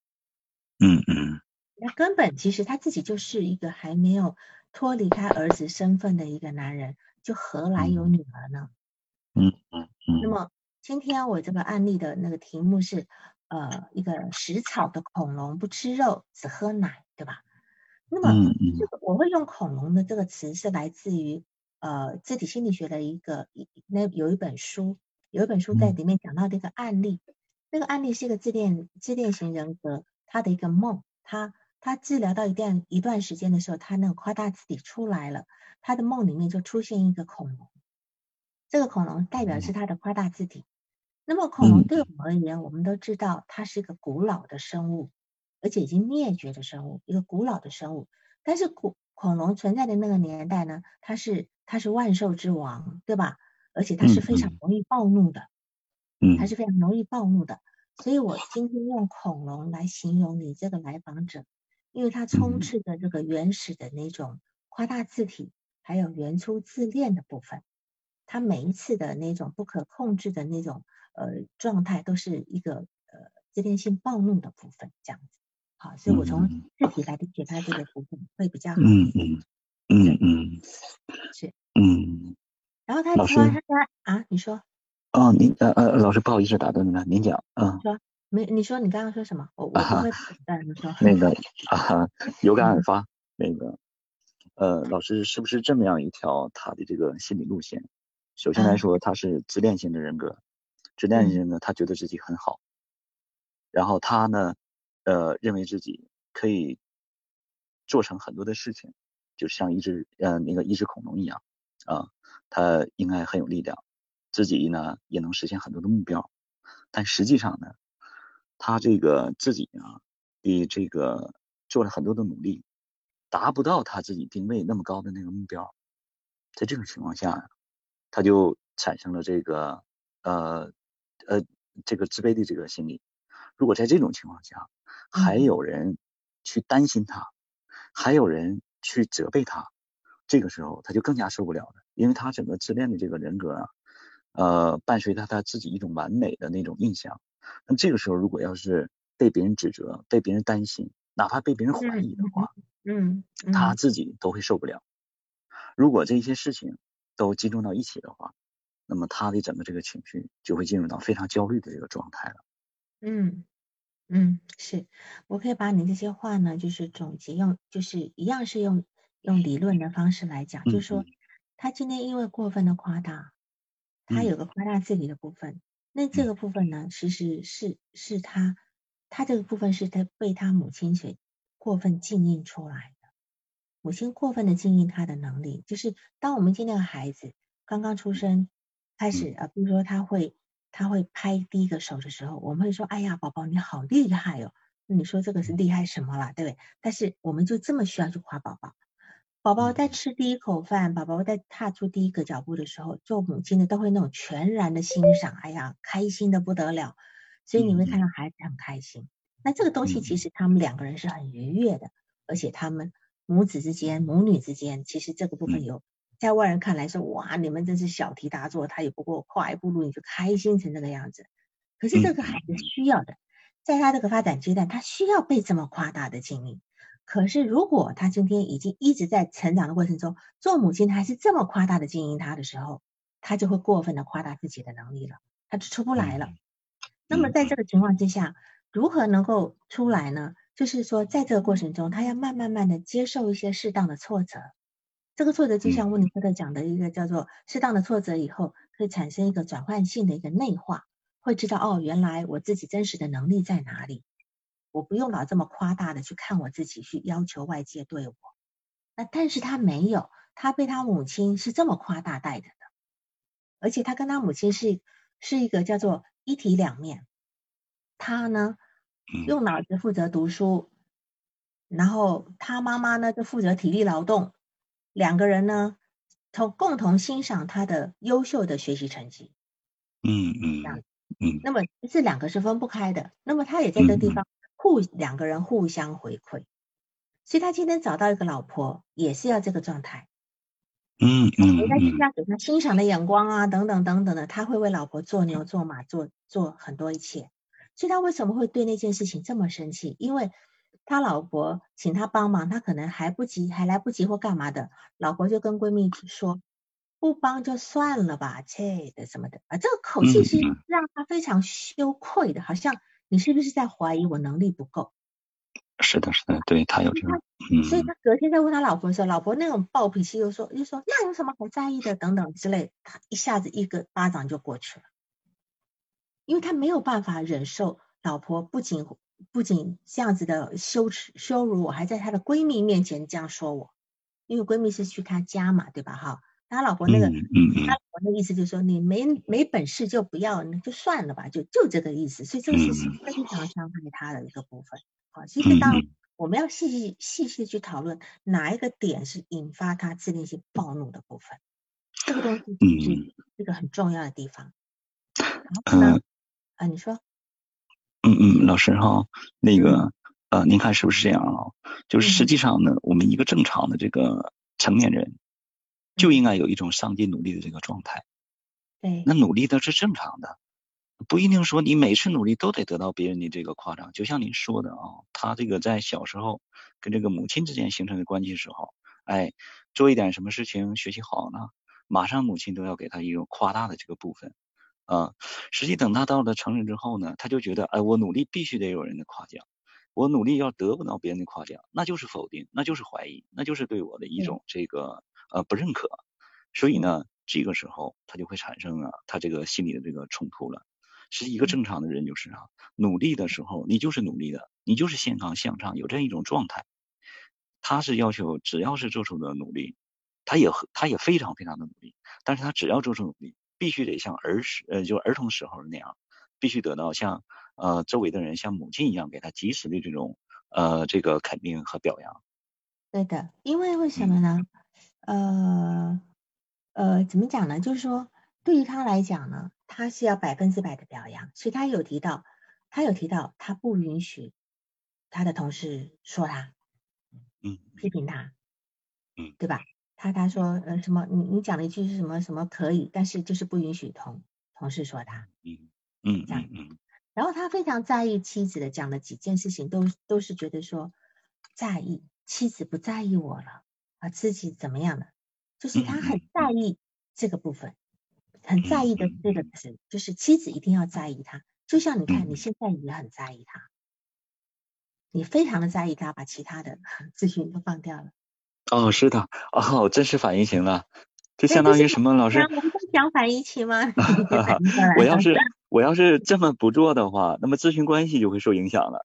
嗯嗯。那根本其实他自己就是一个还没有脱离他儿子身份的一个男人，就何来有女儿呢？嗯嗯嗯。那么今天我这个案例的那个题目是呃一个食草的恐龙不吃肉只喝奶，对吧？那么这个我会用恐龙的这个词是来自于呃字体心理学的一个那有一本书。有一本书在里面讲到的一个案例，那个案例是一个自恋自恋型人格，他的一个梦，他他治疗到一段一段时间的时候，他那个夸大字体出来了，他的梦里面就出现一个恐龙，这个恐龙代表是他的夸大字体。那么恐龙对我们而言，我们都知道它是一个古老的生物，而且已经灭绝的生物，一个古老的生物。但是古恐龙存在的那个年代呢，它是它是万兽之王，对吧？而且他是非常容易暴怒的，嗯，它是非常容易暴怒的，所以我今天用恐龙来形容你这个来访者，因为他充斥着这个原始的那种夸大字体，还有原初自恋的部分，他每一次的那种不可控制的那种呃状态，都是一个呃自恋性暴怒的部分，这样子，好，所以我从字体来理解它这个部分会比较好，嗯嗯。嗯。嗯，是，嗯。然后他说他说啊，你说？哦，您呃呃，老师不好意思打断您了，您讲嗯。说没？你说你刚刚说什么？我我不会打你说。那个啊，有感而发。那个呃，老师是不是这么样一条他的这个心理路线？首先来说，他是自恋型的人格，自恋型人格他觉得自己很好，然后他呢呃认为自己可以做成很多的事情，就像一只呃那个一只恐龙一样啊。他应该很有力量，自己呢也能实现很多的目标，但实际上呢，他这个自己啊，比这个做了很多的努力，达不到他自己定位那么高的那个目标，在这种情况下，他就产生了这个呃呃这个自卑的这个心理。如果在这种情况下，还有人去担心他，还有人去责备他，这个时候他就更加受不了了。因为他整个自恋的这个人格啊，呃，伴随着他自己一种完美的那种印象。那么这个时候，如果要是被别人指责、被别人担心，哪怕被别人怀疑的话，嗯，他自己都会受不了。如果这些事情都集中到一起的话，那么他的整个这个情绪就会进入到非常焦虑的这个状态了。嗯嗯，是我可以把你这些话呢，就是总结用，就是一样是用用理论的方式来讲，就是说。他今天因为过分的夸大，他有个夸大自己的部分，那这个部分呢，其实是是他，他这个部分是他被他母亲所过分禁映出来的。母亲过分的禁映他的能力，就是当我们今天的孩子刚刚出生，开始啊，比如说他会他会拍第一个手的时候，我们会说，哎呀，宝宝你好厉害哦，你说这个是厉害什么啦，对不对？但是我们就这么需要去夸宝宝。宝宝在吃第一口饭，宝宝在踏出第一个脚步的时候，做母亲的都会那种全然的欣赏，哎呀，开心的不得了。所以你会看到孩子很开心。那这个东西其实他们两个人是很愉悦的，而且他们母子之间、母女之间，其实这个部分有在外人看来说，哇，你们真是小题大做，他也不过跨一步路你就开心成这个样子。可是这个孩子需要的，在他这个发展阶段，他需要被这么夸大的经历。可是，如果他今天已经一直在成长的过程中，做母亲还是这么夸大的经营他的时候，他就会过分的夸大自己的能力了，他就出不来了。那么，在这个情况之下，如何能够出来呢？就是说，在这个过程中，他要慢慢慢的接受一些适当的挫折。这个挫折就像温尼科特讲的一个叫做适当的挫折以后，会产生一个转换性的一个内化，会知道哦，原来我自己真实的能力在哪里。我不用老这么夸大的去看我自己，去要求外界对我。那但是他没有，他被他母亲是这么夸大带着的，而且他跟他母亲是是一个叫做一体两面。他呢，用脑子负责读书，然后他妈妈呢就负责体力劳动，两个人呢同共同欣赏他的优秀的学习成绩。嗯嗯，这样，嗯，那么这两个是分不开的。那么他也在这个地方互两个人互相回馈，所以他今天找到一个老婆也是要这个状态。嗯嗯，人家给他欣赏的眼光啊，等等等等的，他会为老婆做牛做马，做做很多一切。所以他为什么会对那件事情这么生气？因为他老婆请他帮忙，他可能还不急，还来不及或干嘛的，老婆就跟闺蜜说：“不帮就算了吧，切的什么的。”啊，这个口气是让他非常羞愧的，好像你是不是在怀疑我能力不够？是的，是的，对他有这个，所以他隔天在问他老婆的时候，老婆那种暴脾气又说，又说那有什么好在意的，等等之类，他一下子一个巴掌就过去了。因为他没有办法忍受老婆不仅不仅这样子的羞耻羞辱我，还在她的闺蜜面前这样说我。因为闺蜜是去她家嘛，对吧？哈，他老婆那个，他老婆那意思就是说，你没没本事就不要，那就算了吧，就就这个意思。所以这个是非常伤害他的一个部分。好，其实当我们要细细细细去讨论哪一个点是引发他自恋性暴怒的部分，这个东西是一个很重要的地方。然后呢？啊，你说，嗯嗯，老师哈，那个呃，您看是不是这样啊？就是实际上呢，我们一个正常的这个成年人，就应该有一种上进努力的这个状态。对。那努力的是正常的，不一定说你每次努力都得得到别人的这个夸奖。就像您说的啊，他这个在小时候跟这个母亲之间形成的关系时候，哎，做一点什么事情学习好呢，马上母亲都要给他一个夸大的这个部分。啊，实际等他到了成人之后呢，他就觉得，哎，我努力必须得有人的夸奖，我努力要得不到别人的夸奖，那就是否定，那就是怀疑，那就是对我的一种这个呃不认可，所以呢，这个时候他就会产生啊，他这个心理的这个冲突了。是一个正常的人就是啊，努力的时候你就是努力的，你就是健康向上，有这样一种状态。他是要求只要是做出的努力，他也他也非常非常的努力，但是他只要做出努力。必须得像儿时呃，就儿童时候那样，必须得到像呃周围的人像母亲一样给他及时的这种呃这个肯定和表扬。对的，因为为什么呢？呃呃，怎么讲呢？就是说对于他来讲呢，他是要百分之百的表扬，所以他有提到，他有提到他不允许他的同事说他，嗯，批评他，嗯，对吧？他他说呃什么你你讲了一句是什么什么可以，但是就是不允许同同事说他，嗯嗯这样嗯，然后他非常在意妻子的讲的几件事情，都都是觉得说在意妻子不在意我了啊自己怎么样的，就是他很在意这个部分，很在意的这个词就是妻子一定要在意他，就像你看你现在也很在意他，你非常的在意他，把其他的 咨询都放掉了。哦，是的，哦，真是反应型了，就相当于什么？老师，我们讲反应期吗？我要是我要是这么不做的话，那么咨询关系就会受影响了。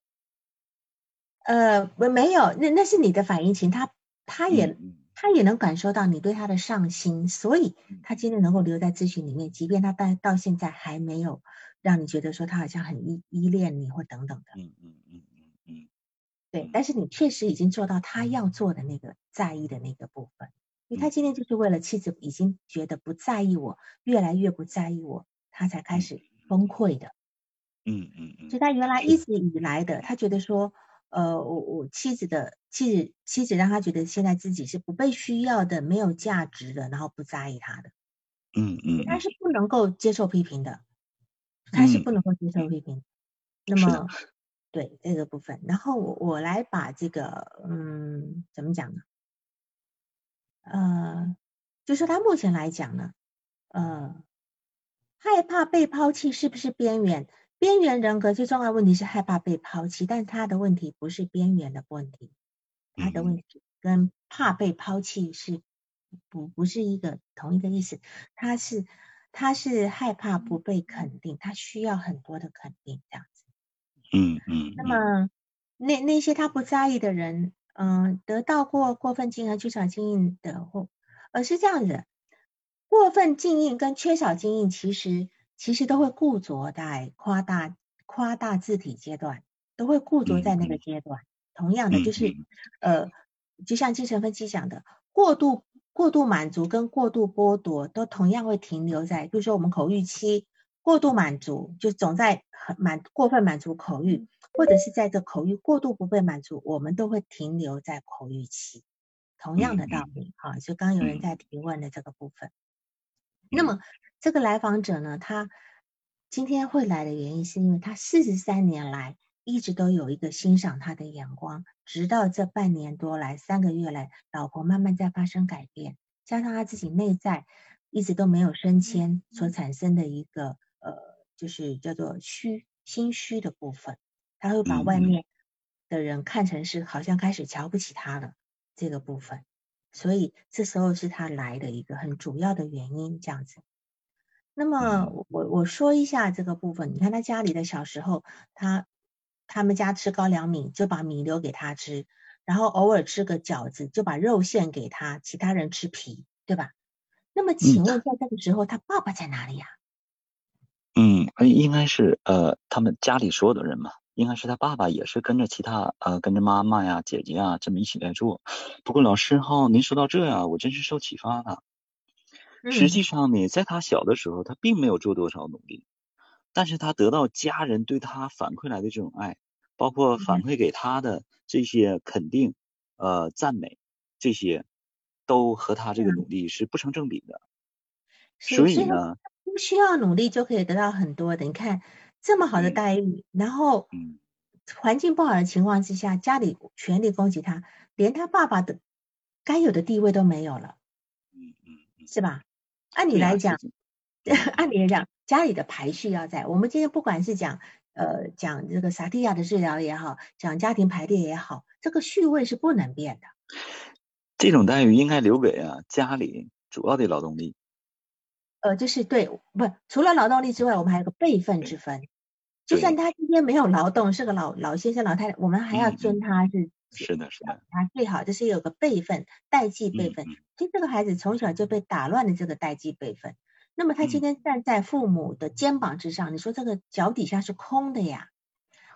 呃，没没有，那那是你的反应情，他他也他也能感受到你对他的上心，所以他今天能够留在咨询里面，即便他到到现在还没有让你觉得说他好像很依依恋你或等等的。嗯嗯嗯嗯嗯。对，但是你确实已经做到他要做的那个在意的那个部分，因为他今天就是为了妻子已经觉得不在意我，越来越不在意我，他才开始崩溃的。嗯嗯嗯。所以他原来一直以来的，他觉得说，呃，我我妻子的妻子妻子让他觉得现在自己是不被需要的，没有价值的，然后不在意他的。嗯嗯。他是不能够接受批评的，他是不能够接受批评。那么。对这个部分，然后我我来把这个，嗯，怎么讲呢？呃，就说他目前来讲呢，呃，害怕被抛弃是不是边缘？边缘人格最重要的问题是害怕被抛弃，但他的问题不是边缘的问题，他的问题跟怕被抛弃是不不是一个同一个意思，他是他是害怕不被肯定，他需要很多的肯定，这样子。嗯嗯，那么那那些他不在意的人，嗯，得到过过分经验、缺少经验的或，而是这样子，过分经验跟缺少经验其实其实都会固着在夸大夸大字体阶段，都会固着在那个阶段。同样的，就是呃，就像精神分析讲的，过度过度满足跟过度剥夺都同样会停留在，比如说我们口欲期。过度满足就总在很满过分满足口欲，或者是在这口欲过度不被满足，我们都会停留在口欲期。同样的道理，哈，就刚有人在提问的这个部分。那么这个来访者呢，他今天会来的原因，是因为他四十三年来一直都有一个欣赏他的眼光，直到这半年多来三个月来，老婆慢慢在发生改变，加上他自己内在一直都没有升迁所产生的一个。呃，就是叫做虚心虚的部分，他会把外面的人看成是好像开始瞧不起他了这个部分，所以这时候是他来的一个很主要的原因，这样子。那么我我说一下这个部分，你看他家里的小时候，他他们家吃高粱米就把米留给他吃，然后偶尔吃个饺子就把肉馅给他，其他人吃皮，对吧？那么请问在这个时候他爸爸在哪里呀？嗯，应该是呃，他们家里所有的人嘛，应该是他爸爸也是跟着其他呃，跟着妈妈呀、姐姐啊这么一起在做。不过老师哈，您说到这呀，我真是受启发了。实际上呢，在他小的时候，他并没有做多少努力，但是他得到家人对他反馈来的这种爱，包括反馈给他的这些肯定、呃赞美，这些都和他这个努力是不成正比的。所以呢。不需要努力就可以得到很多的。你看这么好的待遇，然后环境不好的情况之下，家里全力攻击他，连他爸爸的该有的地位都没有了，是吧？按理来讲，按理来讲，家里的排序要在。我们今天不管是讲呃讲这个萨提亚的治疗也好，讲家庭排列也好，这个序位是不能变的。这种待遇应该留给啊家里主要的劳动力。呃，就是对，不，除了劳动力之外，我们还有个辈分之分。就算他今天没有劳动，是个老老先生、老太太，我们还要尊他是是的，是的，啊最好就是有个备份，代际备份。其实这个孩子从小就被打乱了这个代际备份，那么他今天站在父母的肩膀之上，你说这个脚底下是空的呀？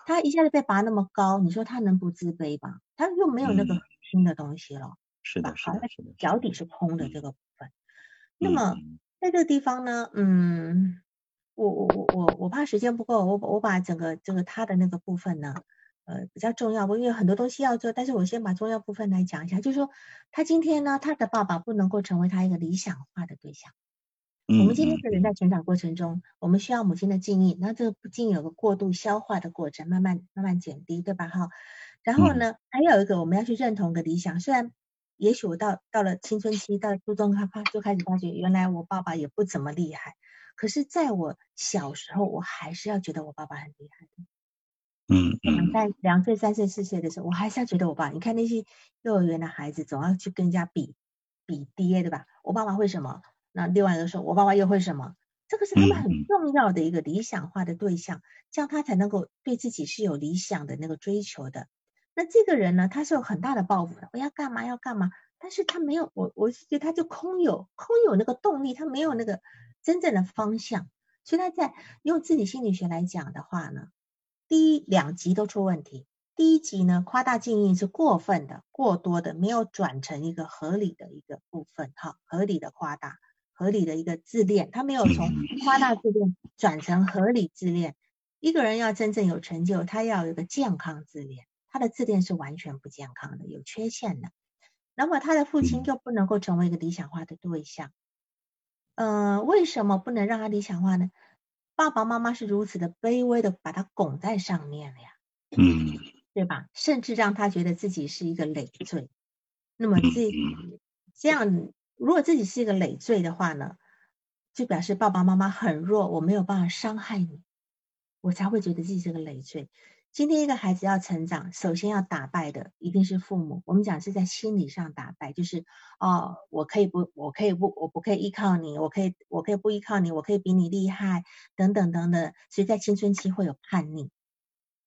他一下子被拔那么高，你说他能不自卑吗？他又没有那个新的东西了，是的，是的，是的，脚底是空的这个部分，那么。在这个地方呢，嗯，我我我我我怕时间不够，我我把整个这个他的那个部分呢，呃，比较重要，我因为很多东西要做，但是我先把重要部分来讲一下，就是说他今天呢，他的爸爸不能够成为他一个理想化的对象。我们今天的人在成长过程中，我们需要母亲的敬意，那这个敬意有个过度消化的过程，慢慢慢慢减低，对吧？哈，然后呢，还有一个我们要去认同的理想，虽然。也许我到到了青春期，到初中，他他就开始发觉，原来我爸爸也不怎么厉害。可是，在我小时候，我还是要觉得我爸爸很厉害的。嗯嗯。在两岁、三岁、四岁的时候，我还是要觉得我爸。你看那些幼儿园的孩子，总要去跟人家比比爹，对吧？我爸爸会什么？那另外一个说，我爸爸又会什么？这个是他们很重要的一个理想化的对象，这样他才能够对自己是有理想的那个追求的。那这个人呢，他是有很大的抱负的，我要干嘛要干嘛，但是他没有，我我是觉得他就空有空有那个动力，他没有那个真正的方向，所以他在用自己心理学来讲的话呢，第一两集都出问题，第一集呢夸大禁意是过分的、过多的，没有转成一个合理的一个部分，哈，合理的夸大、合理的一个自恋，他没有从夸大自恋转成合理自恋。一个人要真正有成就，他要有一个健康自恋。他的自恋是完全不健康的，有缺陷的。那么他的父亲就不能够成为一个理想化的对象。嗯，为什么不能让他理想化呢？爸爸妈妈是如此的卑微的把他拱在上面了呀，嗯，对吧？甚至让他觉得自己是一个累赘。那么这这样，如果自己是一个累赘的话呢，就表示爸爸妈妈很弱，我没有办法伤害你，我才会觉得自己是个累赘。今天一个孩子要成长，首先要打败的一定是父母。我们讲是在心理上打败，就是哦，我可以不，我可以不，我不可以依靠你，我可以，我可以不依靠你，我可以比你厉害，等等等等。所以在青春期会有叛逆，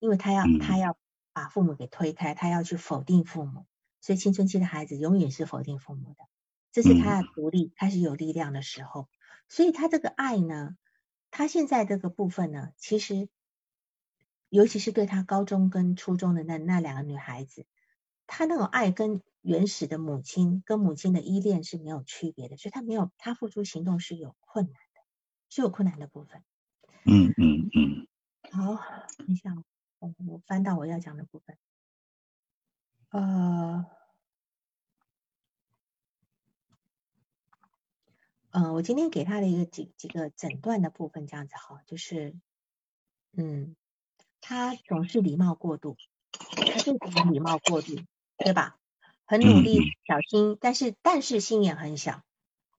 因为他要他要把父母给推开，他要去否定父母。所以青春期的孩子永远是否定父母的，这是他的独立开始有力量的时候。所以他这个爱呢，他现在这个部分呢，其实尤其是对他高中跟初中的那那两个女孩子，他那种爱跟原始的母亲跟母亲的依恋是没有区别的，所以他没有他付出行动是有困难的，是有困难的部分。嗯嗯嗯。好，等一下，我我翻到我要讲的部分。呃，嗯，我今天给他的一个几几个诊断的部分，这样子哈，就是，嗯，他总是礼貌过度，他就是礼貌过度，对吧？很努力，小心，但是但是心眼很小，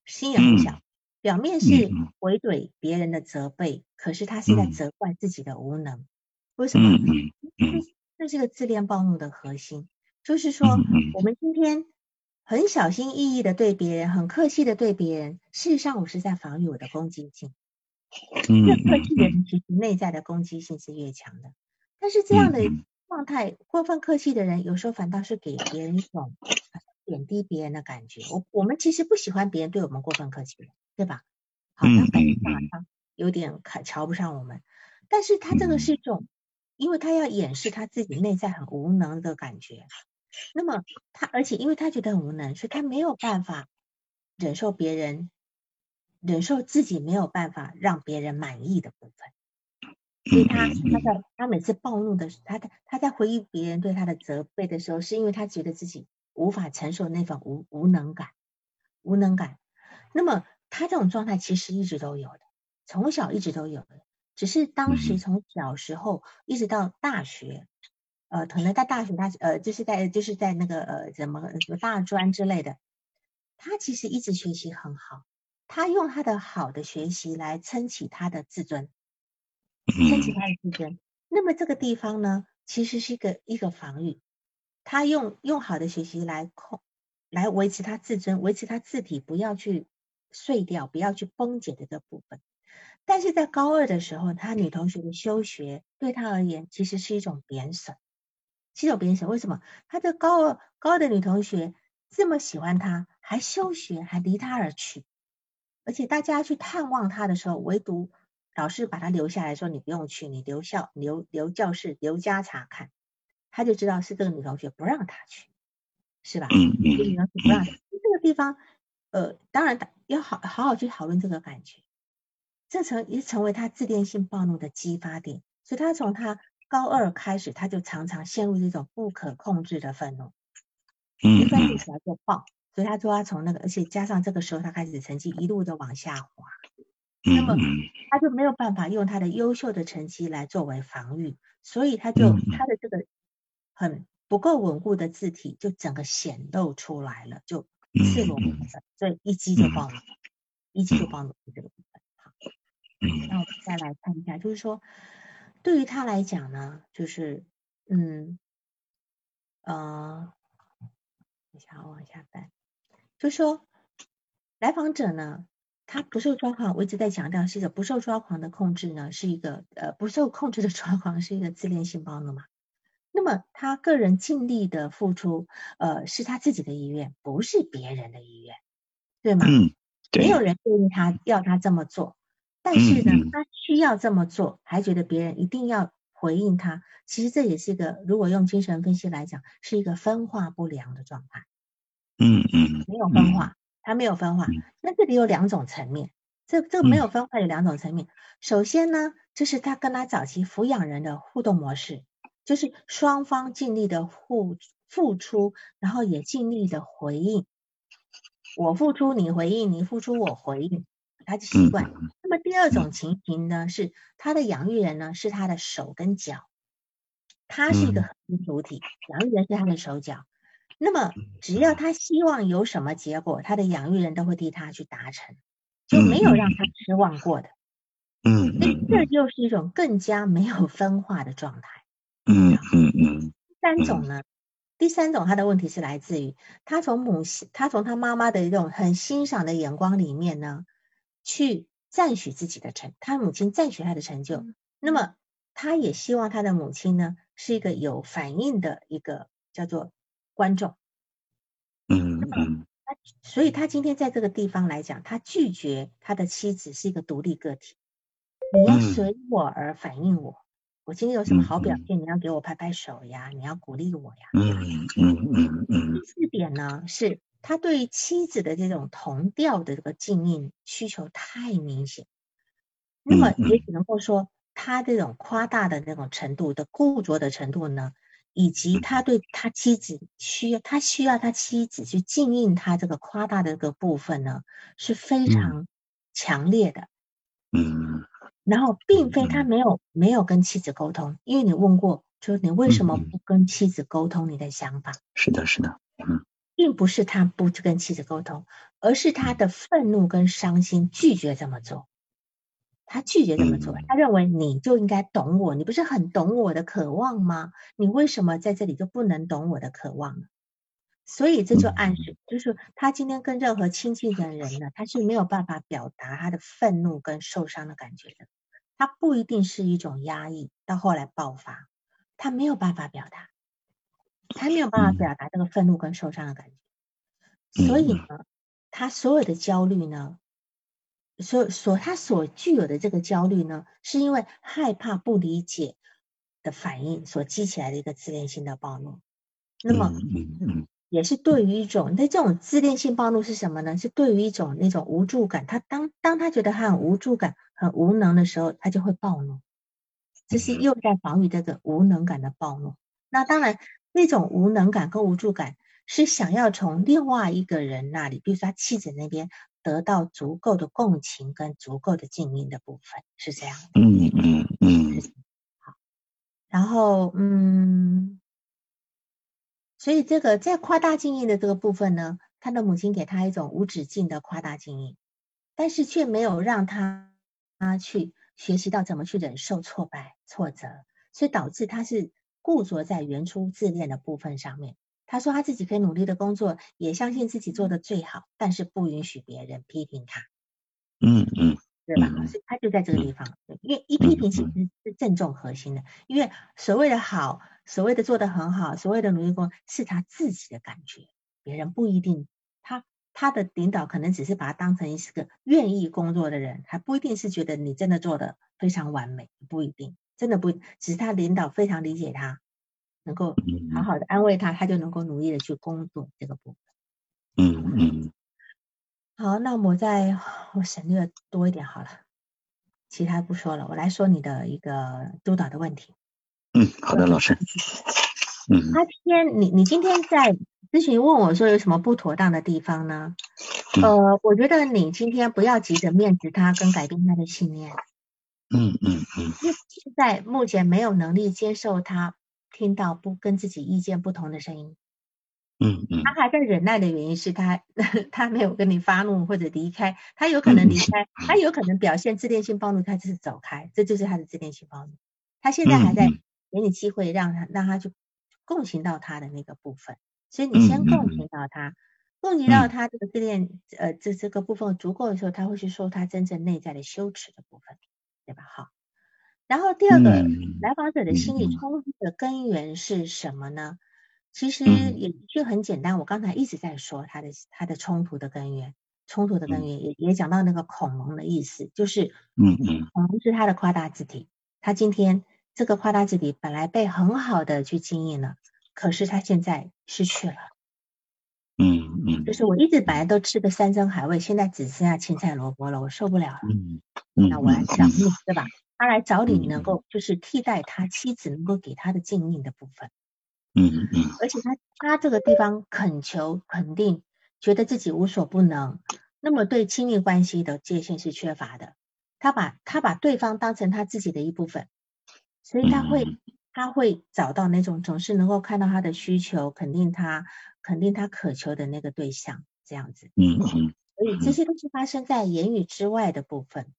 心眼很小，表面是回怼别人的责备，可是他是在责怪自己的无能，为什么？这是个自恋暴怒的核心。就是说，我们今天很小心翼翼的对别人，很客气的对别人，事实上我是在防御我的攻击性。越客气的人，其实内在的攻击性是越强的。但是这样的状态，过分客气的人，有时候反倒是给别人一种贬低别人的感觉。我我们其实不喜欢别人对我们过分客气的，对吧？好像感觉好像有点看瞧不上我们。但是他这个是一种，因为他要掩饰他自己内在很无能的感觉。那么他，而且因为他觉得很无能，所以他没有办法忍受别人，忍受自己没有办法让别人满意的部分。所以他他在他每次暴怒的，他他他在回忆别人对他的责备的时候，是因为他觉得自己无法承受那份无无能感，无能感。那么他这种状态其实一直都有的，从小一直都有的，只是当时从小时候一直到大学。呃，可能在大学，他呃，就是在就是在那个呃，怎么什么大专之类的，他其实一直学习很好，他用他的好的学习来撑起他的自尊，撑起他的自尊。那么这个地方呢，其实是一个一个防御，他用用好的学习来控，来维持他自尊，维持他字体不要去碎掉，不要去崩解的这部分。但是在高二的时候，他女同学的休学对他而言，其实是一种贬损。是一种贬损，为什么他的高二高二的女同学这么喜欢他，还休学，还离他而去？而且大家去探望他的时候，唯独老师把他留下来说：“你不用去，你留校留留教室留家查看。”他就知道是这个女同学不让他去，是吧？嗯嗯。女同学不让他。这个地方，呃，当然要好好好去讨论这个感觉，这成也成为他自恋性暴怒的激发点，所以他从他。高二开始，他就常常陷入这种不可控制的愤怒，一愤怒起来就爆，所以他说他从那个，而且加上这个时候他开始成绩一路的往下滑，那么他就没有办法用他的优秀的成绩来作为防御，所以他就他的这个很不够稳固的字体就整个显露出来了，就赤裸裸的，所以一击就爆了，一击就爆了这个部分。好，那我们再来看一下，就是说。对于他来讲呢，就是，嗯，呃，等一下，我往下翻，就说来访者呢，他不受抓狂，我一直在强调是一个不受抓狂的控制呢，是一个呃不受控制的抓狂，是一个自恋性暴怒嘛。那么他个人尽力的付出，呃，是他自己的意愿，不是别人的意愿，对吗？嗯，没有人建议他要他这么做。但是呢，他需要这么做，还觉得别人一定要回应他。其实这也是一个，如果用精神分析来讲，是一个分化不良的状态。嗯嗯，没有分化，他没有分化。那这里有两种层面，这这个没有分化有两种层面。首先呢，就是他跟他早期抚养人的互动模式，就是双方尽力的互付出，然后也尽力的回应。我付出你回应，你付出我回应。他的习惯。那么第二种情形呢，是他的养育人呢是他的手跟脚，他是一个核心主体，养育人是他的手脚。那么只要他希望有什么结果，他的养育人都会替他去达成，就没有让他失望过的。嗯所以这就是一种更加没有分化的状态。嗯嗯嗯。第三种呢，第三种他的问题是来自于他从母亲，他从他妈妈的一种很欣赏的眼光里面呢。去赞许自己的成，他母亲赞许他的成就，那么他也希望他的母亲呢是一个有反应的一个叫做观众，嗯嗯，他所以他今天在这个地方来讲，他拒绝他的妻子是一个独立个体，你要随我而反应我。我今天有什么好表现，你要给我拍拍手呀，你要鼓励我呀。嗯嗯嗯嗯。第四点呢，是他对妻子的这种同调的这个静音需求太明显，那么也只能够说他这种夸大的那种程度的固着的程度呢，以及他对他妻子需要他需要他妻子去静应他这个夸大的这个部分呢，是非常强烈的。嗯。然后，并非他没有没有跟妻子沟通，因为你问过，说你为什么不跟妻子沟通你的想法？是的，是的，嗯，并不是他不去跟妻子沟通，而是他的愤怒跟伤心拒绝这么做，他拒绝这么做，他认为你就应该懂我，你不是很懂我的渴望吗？你为什么在这里就不能懂我的渴望呢？所以这就暗示，就是他今天跟任何亲近的人呢，他是没有办法表达他的愤怒跟受伤的感觉的。他不一定是一种压抑，到后来爆发，他没有办法表达，他没有办法表达这个愤怒跟受伤的感觉。所以呢，他所有的焦虑呢，所所他所具有的这个焦虑呢，是因为害怕不理解的反应所激起来的一个自恋性的暴怒。那么，也是对于一种，那这种自恋性暴怒是什么呢？是对于一种那种无助感。他当当他觉得他很无助感、很无能的时候，他就会暴怒。这是又在防御这个无能感的暴怒。那当然，那种无能感跟无助感是想要从另外一个人那里，比如说他妻子那边得到足够的共情跟足够的静音的部分，是这样。嗯嗯嗯。好，然后嗯。所以这个在夸大静音的这个部分呢，他的母亲给他一种无止境的夸大静音，但是却没有让他他去学习到怎么去忍受挫败、挫折，所以导致他是固着在原初自恋的部分上面。他说他自己可以努力的工作，也相信自己做的最好，但是不允许别人批评他。嗯嗯。对吧？所以他就在这个地方，因为一批评其实是正中核心的。因为所谓的好，所谓的做的很好，所谓的努力工，是他自己的感觉，别人不一定。他他的领导可能只是把他当成一个愿意工作的人，还不一定是觉得你真的做的非常完美，不一定，真的不，只是他领导非常理解他，能够好好的安慰他，他就能够努力的去工作这个部分。嗯嗯。好，那我再我省略多一点好了，其他不说了，我来说你的一个督导的问题。嗯，好的，老师。嗯。他今天你你今天在咨询问我说有什么不妥当的地方呢？呃，我觉得你今天不要急着面子他跟改变他的信念。嗯嗯嗯。因为现在目前没有能力接受他听到不跟自己意见不同的声音。嗯嗯，他还在忍耐的原因是他 他没有跟你发怒或者离开，他有可能离开，他有可能表现自恋性暴怒，他就是走开，这就是他的自恋性暴怒。他现在还在给你机会让他让他去共情到他的那个部分，所以你先共情到他，共情到他这个自恋呃这这个部分足够的时候，他会去说他真正内在的羞耻的部分，对吧？好，然后第二个来访者的心理冲突的根源是什么呢？其实也的确很简单，我刚才一直在说他的他的冲突的根源，冲突的根源也也讲到那个恐龙的意思，就是嗯嗯，恐龙是他的夸大字体，他今天这个夸大字体本来被很好的去经营了，可是他现在失去了，嗯嗯，就是我一直本来都吃的山珍海味，现在只剩下青菜萝卜了，我受不了了，嗯嗯，那我来找你，对吧？他来找你能够就是替代他妻子能够给他的经营的部分。嗯嗯，而且他他这个地方恳求肯定，觉得自己无所不能，那么对亲密关系的界限是缺乏的。他把他把对方当成他自己的一部分，所以他会他会找到那种总是能够看到他的需求，肯定他肯定他渴求的那个对象这样子。嗯嗯，所以这些都是发生在言语之外的部分。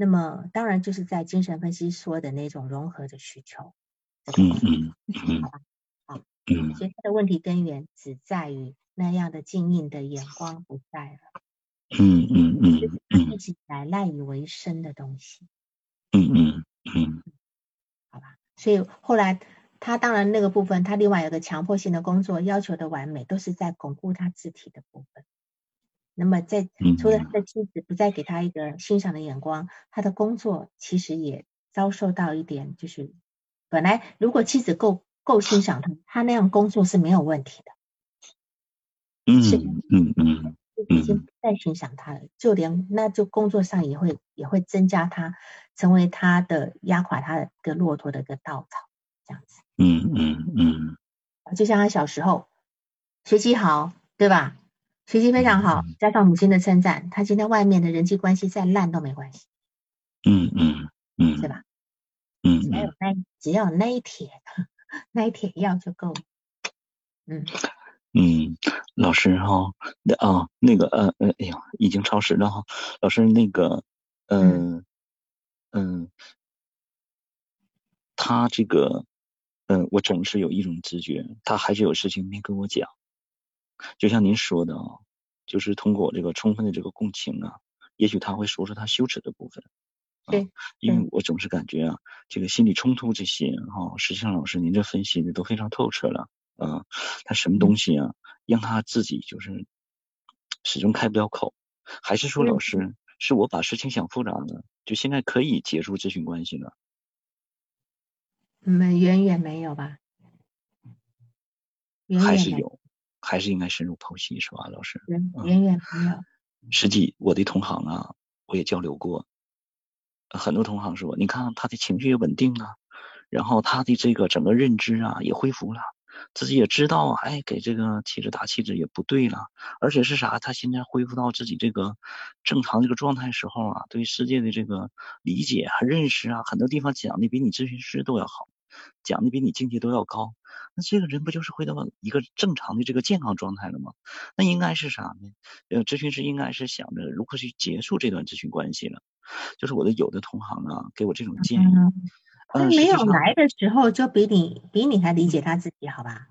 那么当然就是在精神分析说的那种融合的需求。嗯嗯嗯，好吧。所以他的问题根源只在于那样的静谧的眼光不在了。嗯嗯嗯，就是他一直来赖以为生的东西。嗯嗯嗯，好吧。所以后来他当然那个部分，他另外有个强迫性的工作要求的完美，都是在巩固他字体的部分。那么在除了他的妻子不再给他一个欣赏的眼光，他的工作其实也遭受到一点，就是本来如果妻子够够欣赏他，他那样工作是没有问题的。嗯嗯嗯，已经不再欣赏他了，就连那就工作上也会也会增加他，成为他的压垮他的个骆驼的一个稻草，这样子。嗯嗯嗯，就像他小时候学习好，对吧？学习非常好，加上母亲的称赞，他今天外面的人际关系再烂都没关系。嗯嗯嗯，是吧？嗯，只要有那只要有那一帖那一帖药就够了。嗯嗯，老师哈，那啊那个呃呃，哎呀，已经超时了哈。老师那个嗯嗯，他这个嗯，我总是有一种直觉，他还是有事情没跟我讲。就像您说的啊，就是通过这个充分的这个共情啊，也许他会说出他羞耻的部分。对，因为我总是感觉啊，这个心理冲突这些哈，实际上老师您这分析的都非常透彻了啊。他什么东西啊，让他自己就是始终开不了口，还是说老师是我把事情想复杂了，就现在可以结束咨询关系了？嗯，远远没有吧？还是有。还是应该深入剖析，是吧，老师？远远远没有。实际我的同行啊，我也交流过，很多同行说，你看他的情绪也稳定了，然后他的这个整个认知啊也恢复了，自己也知道，哎，给这个妻子打气质也不对了，而且是啥？他现在恢复到自己这个正常这个状态时候啊，对世界的这个理解啊、认识啊，很多地方讲的比你咨询师都要好，讲的比你境界都要高。那这个人不就是回到一个正常的这个健康状态了吗？那应该是啥呢？呃，咨询师应该是想着如何去结束这段咨询关系了。就是我的有的同行啊，给我这种建议。他没有来的时候就比你比你还理解他自己，好吧？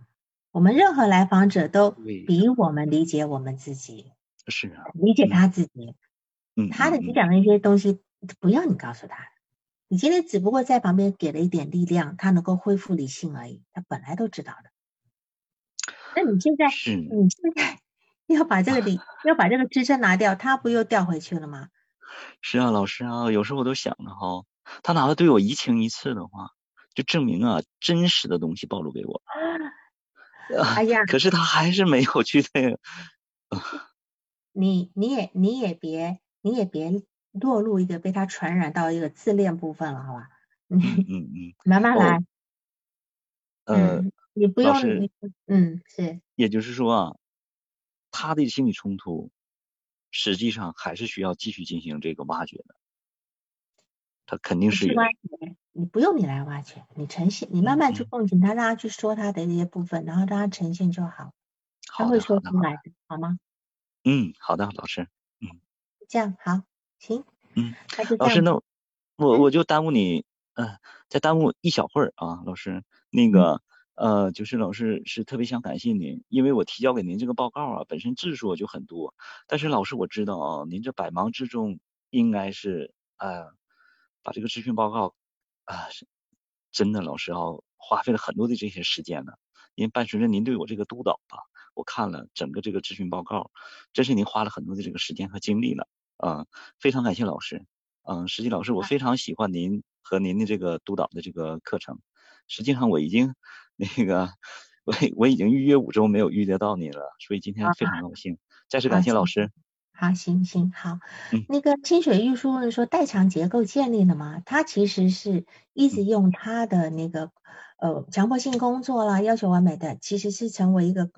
我们任何来访者都比我们理解我们自己。是啊。理解他自己。嗯。他的你讲的一些东西，不要你告诉他。你今天只不过在旁边给了一点力量，他能够恢复理性而已。他本来都知道的。那你现在，你现在要把这个理，要把这个支撑拿掉，他不又掉回去了吗？是啊，老师啊，有时候我都想着哈，他哪怕对我移情一次的话，就证明啊，真实的东西暴露给我。哎呀，可是他还是没有去那个。你你也你也别你也别。落入一个被他传染到一个自恋部分了，好吧？嗯嗯嗯，慢慢来。嗯，你不用，嗯，是。也就是说啊，他的心理冲突实际上还是需要继续进行这个挖掘的。他肯定是。你不用你来挖掘，你呈现，你慢慢去共情他，让他去说他的这些部分，然后让他呈现就好。他会说出来的，好吗？嗯，好的，老师。嗯。这样好。行，嗯，老师，那我我就耽误你，嗯，再耽误一小会儿啊，老师，那个呃，就是老师是特别想感谢您，因为我提交给您这个报告啊，本身字数就很多，但是老师我知道啊，您这百忙之中应该是呃，把这个咨询报告啊，真的老师啊，花费了很多的这些时间呢，因为伴随着您对我这个督导吧，我看了整个这个咨询报告，真是您花了很多的这个时间和精力了。啊，非常感谢老师。嗯，实际老师，我非常喜欢您和您的这个督导的这个课程。实际上我已经那个我我已经预约五周没有预约到您了，所以今天非常高兴。再次感谢老师。好，行行好。那个清水玉书问说代偿结构建立了吗？他其实是一直用他的那个呃强迫性工作啦，要求完美的，其实是成为一个。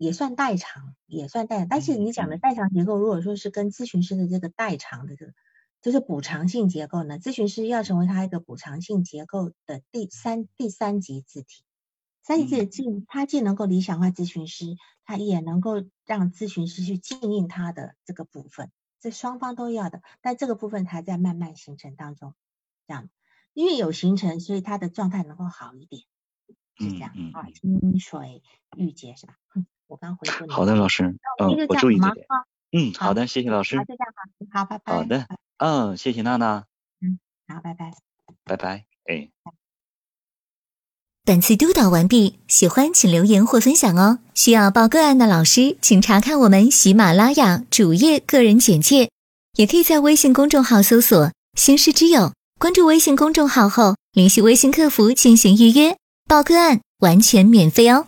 也算代偿，也算代偿，但是你讲的代偿结构，如果说是跟咨询师的这个代偿的这个，就是补偿性结构呢，咨询师要成为他一个补偿性结构的第三第三级字体，三级字既他既能够理想化咨询师，他也能够让咨询师去经营他的这个部分，这双方都要的，但这个部分还在慢慢形成当中，这样，因为有形成，所以他的状态能够好一点，是这样啊，清水玉洁是吧？我刚回复你。好的，老师。嗯，我注意这点。嗯，好的，谢谢老师。好，就这样好，好，拜拜。好的，嗯，谢谢娜娜。嗯，好，拜拜。拜拜，哎。本次督导完毕，喜欢请留言或分享哦。需要报个案的老师，请查看我们喜马拉雅主页个人简介，也可以在微信公众号搜索“星师之友”，关注微信公众号后联系微信客服进行预约报个案，完全免费哦。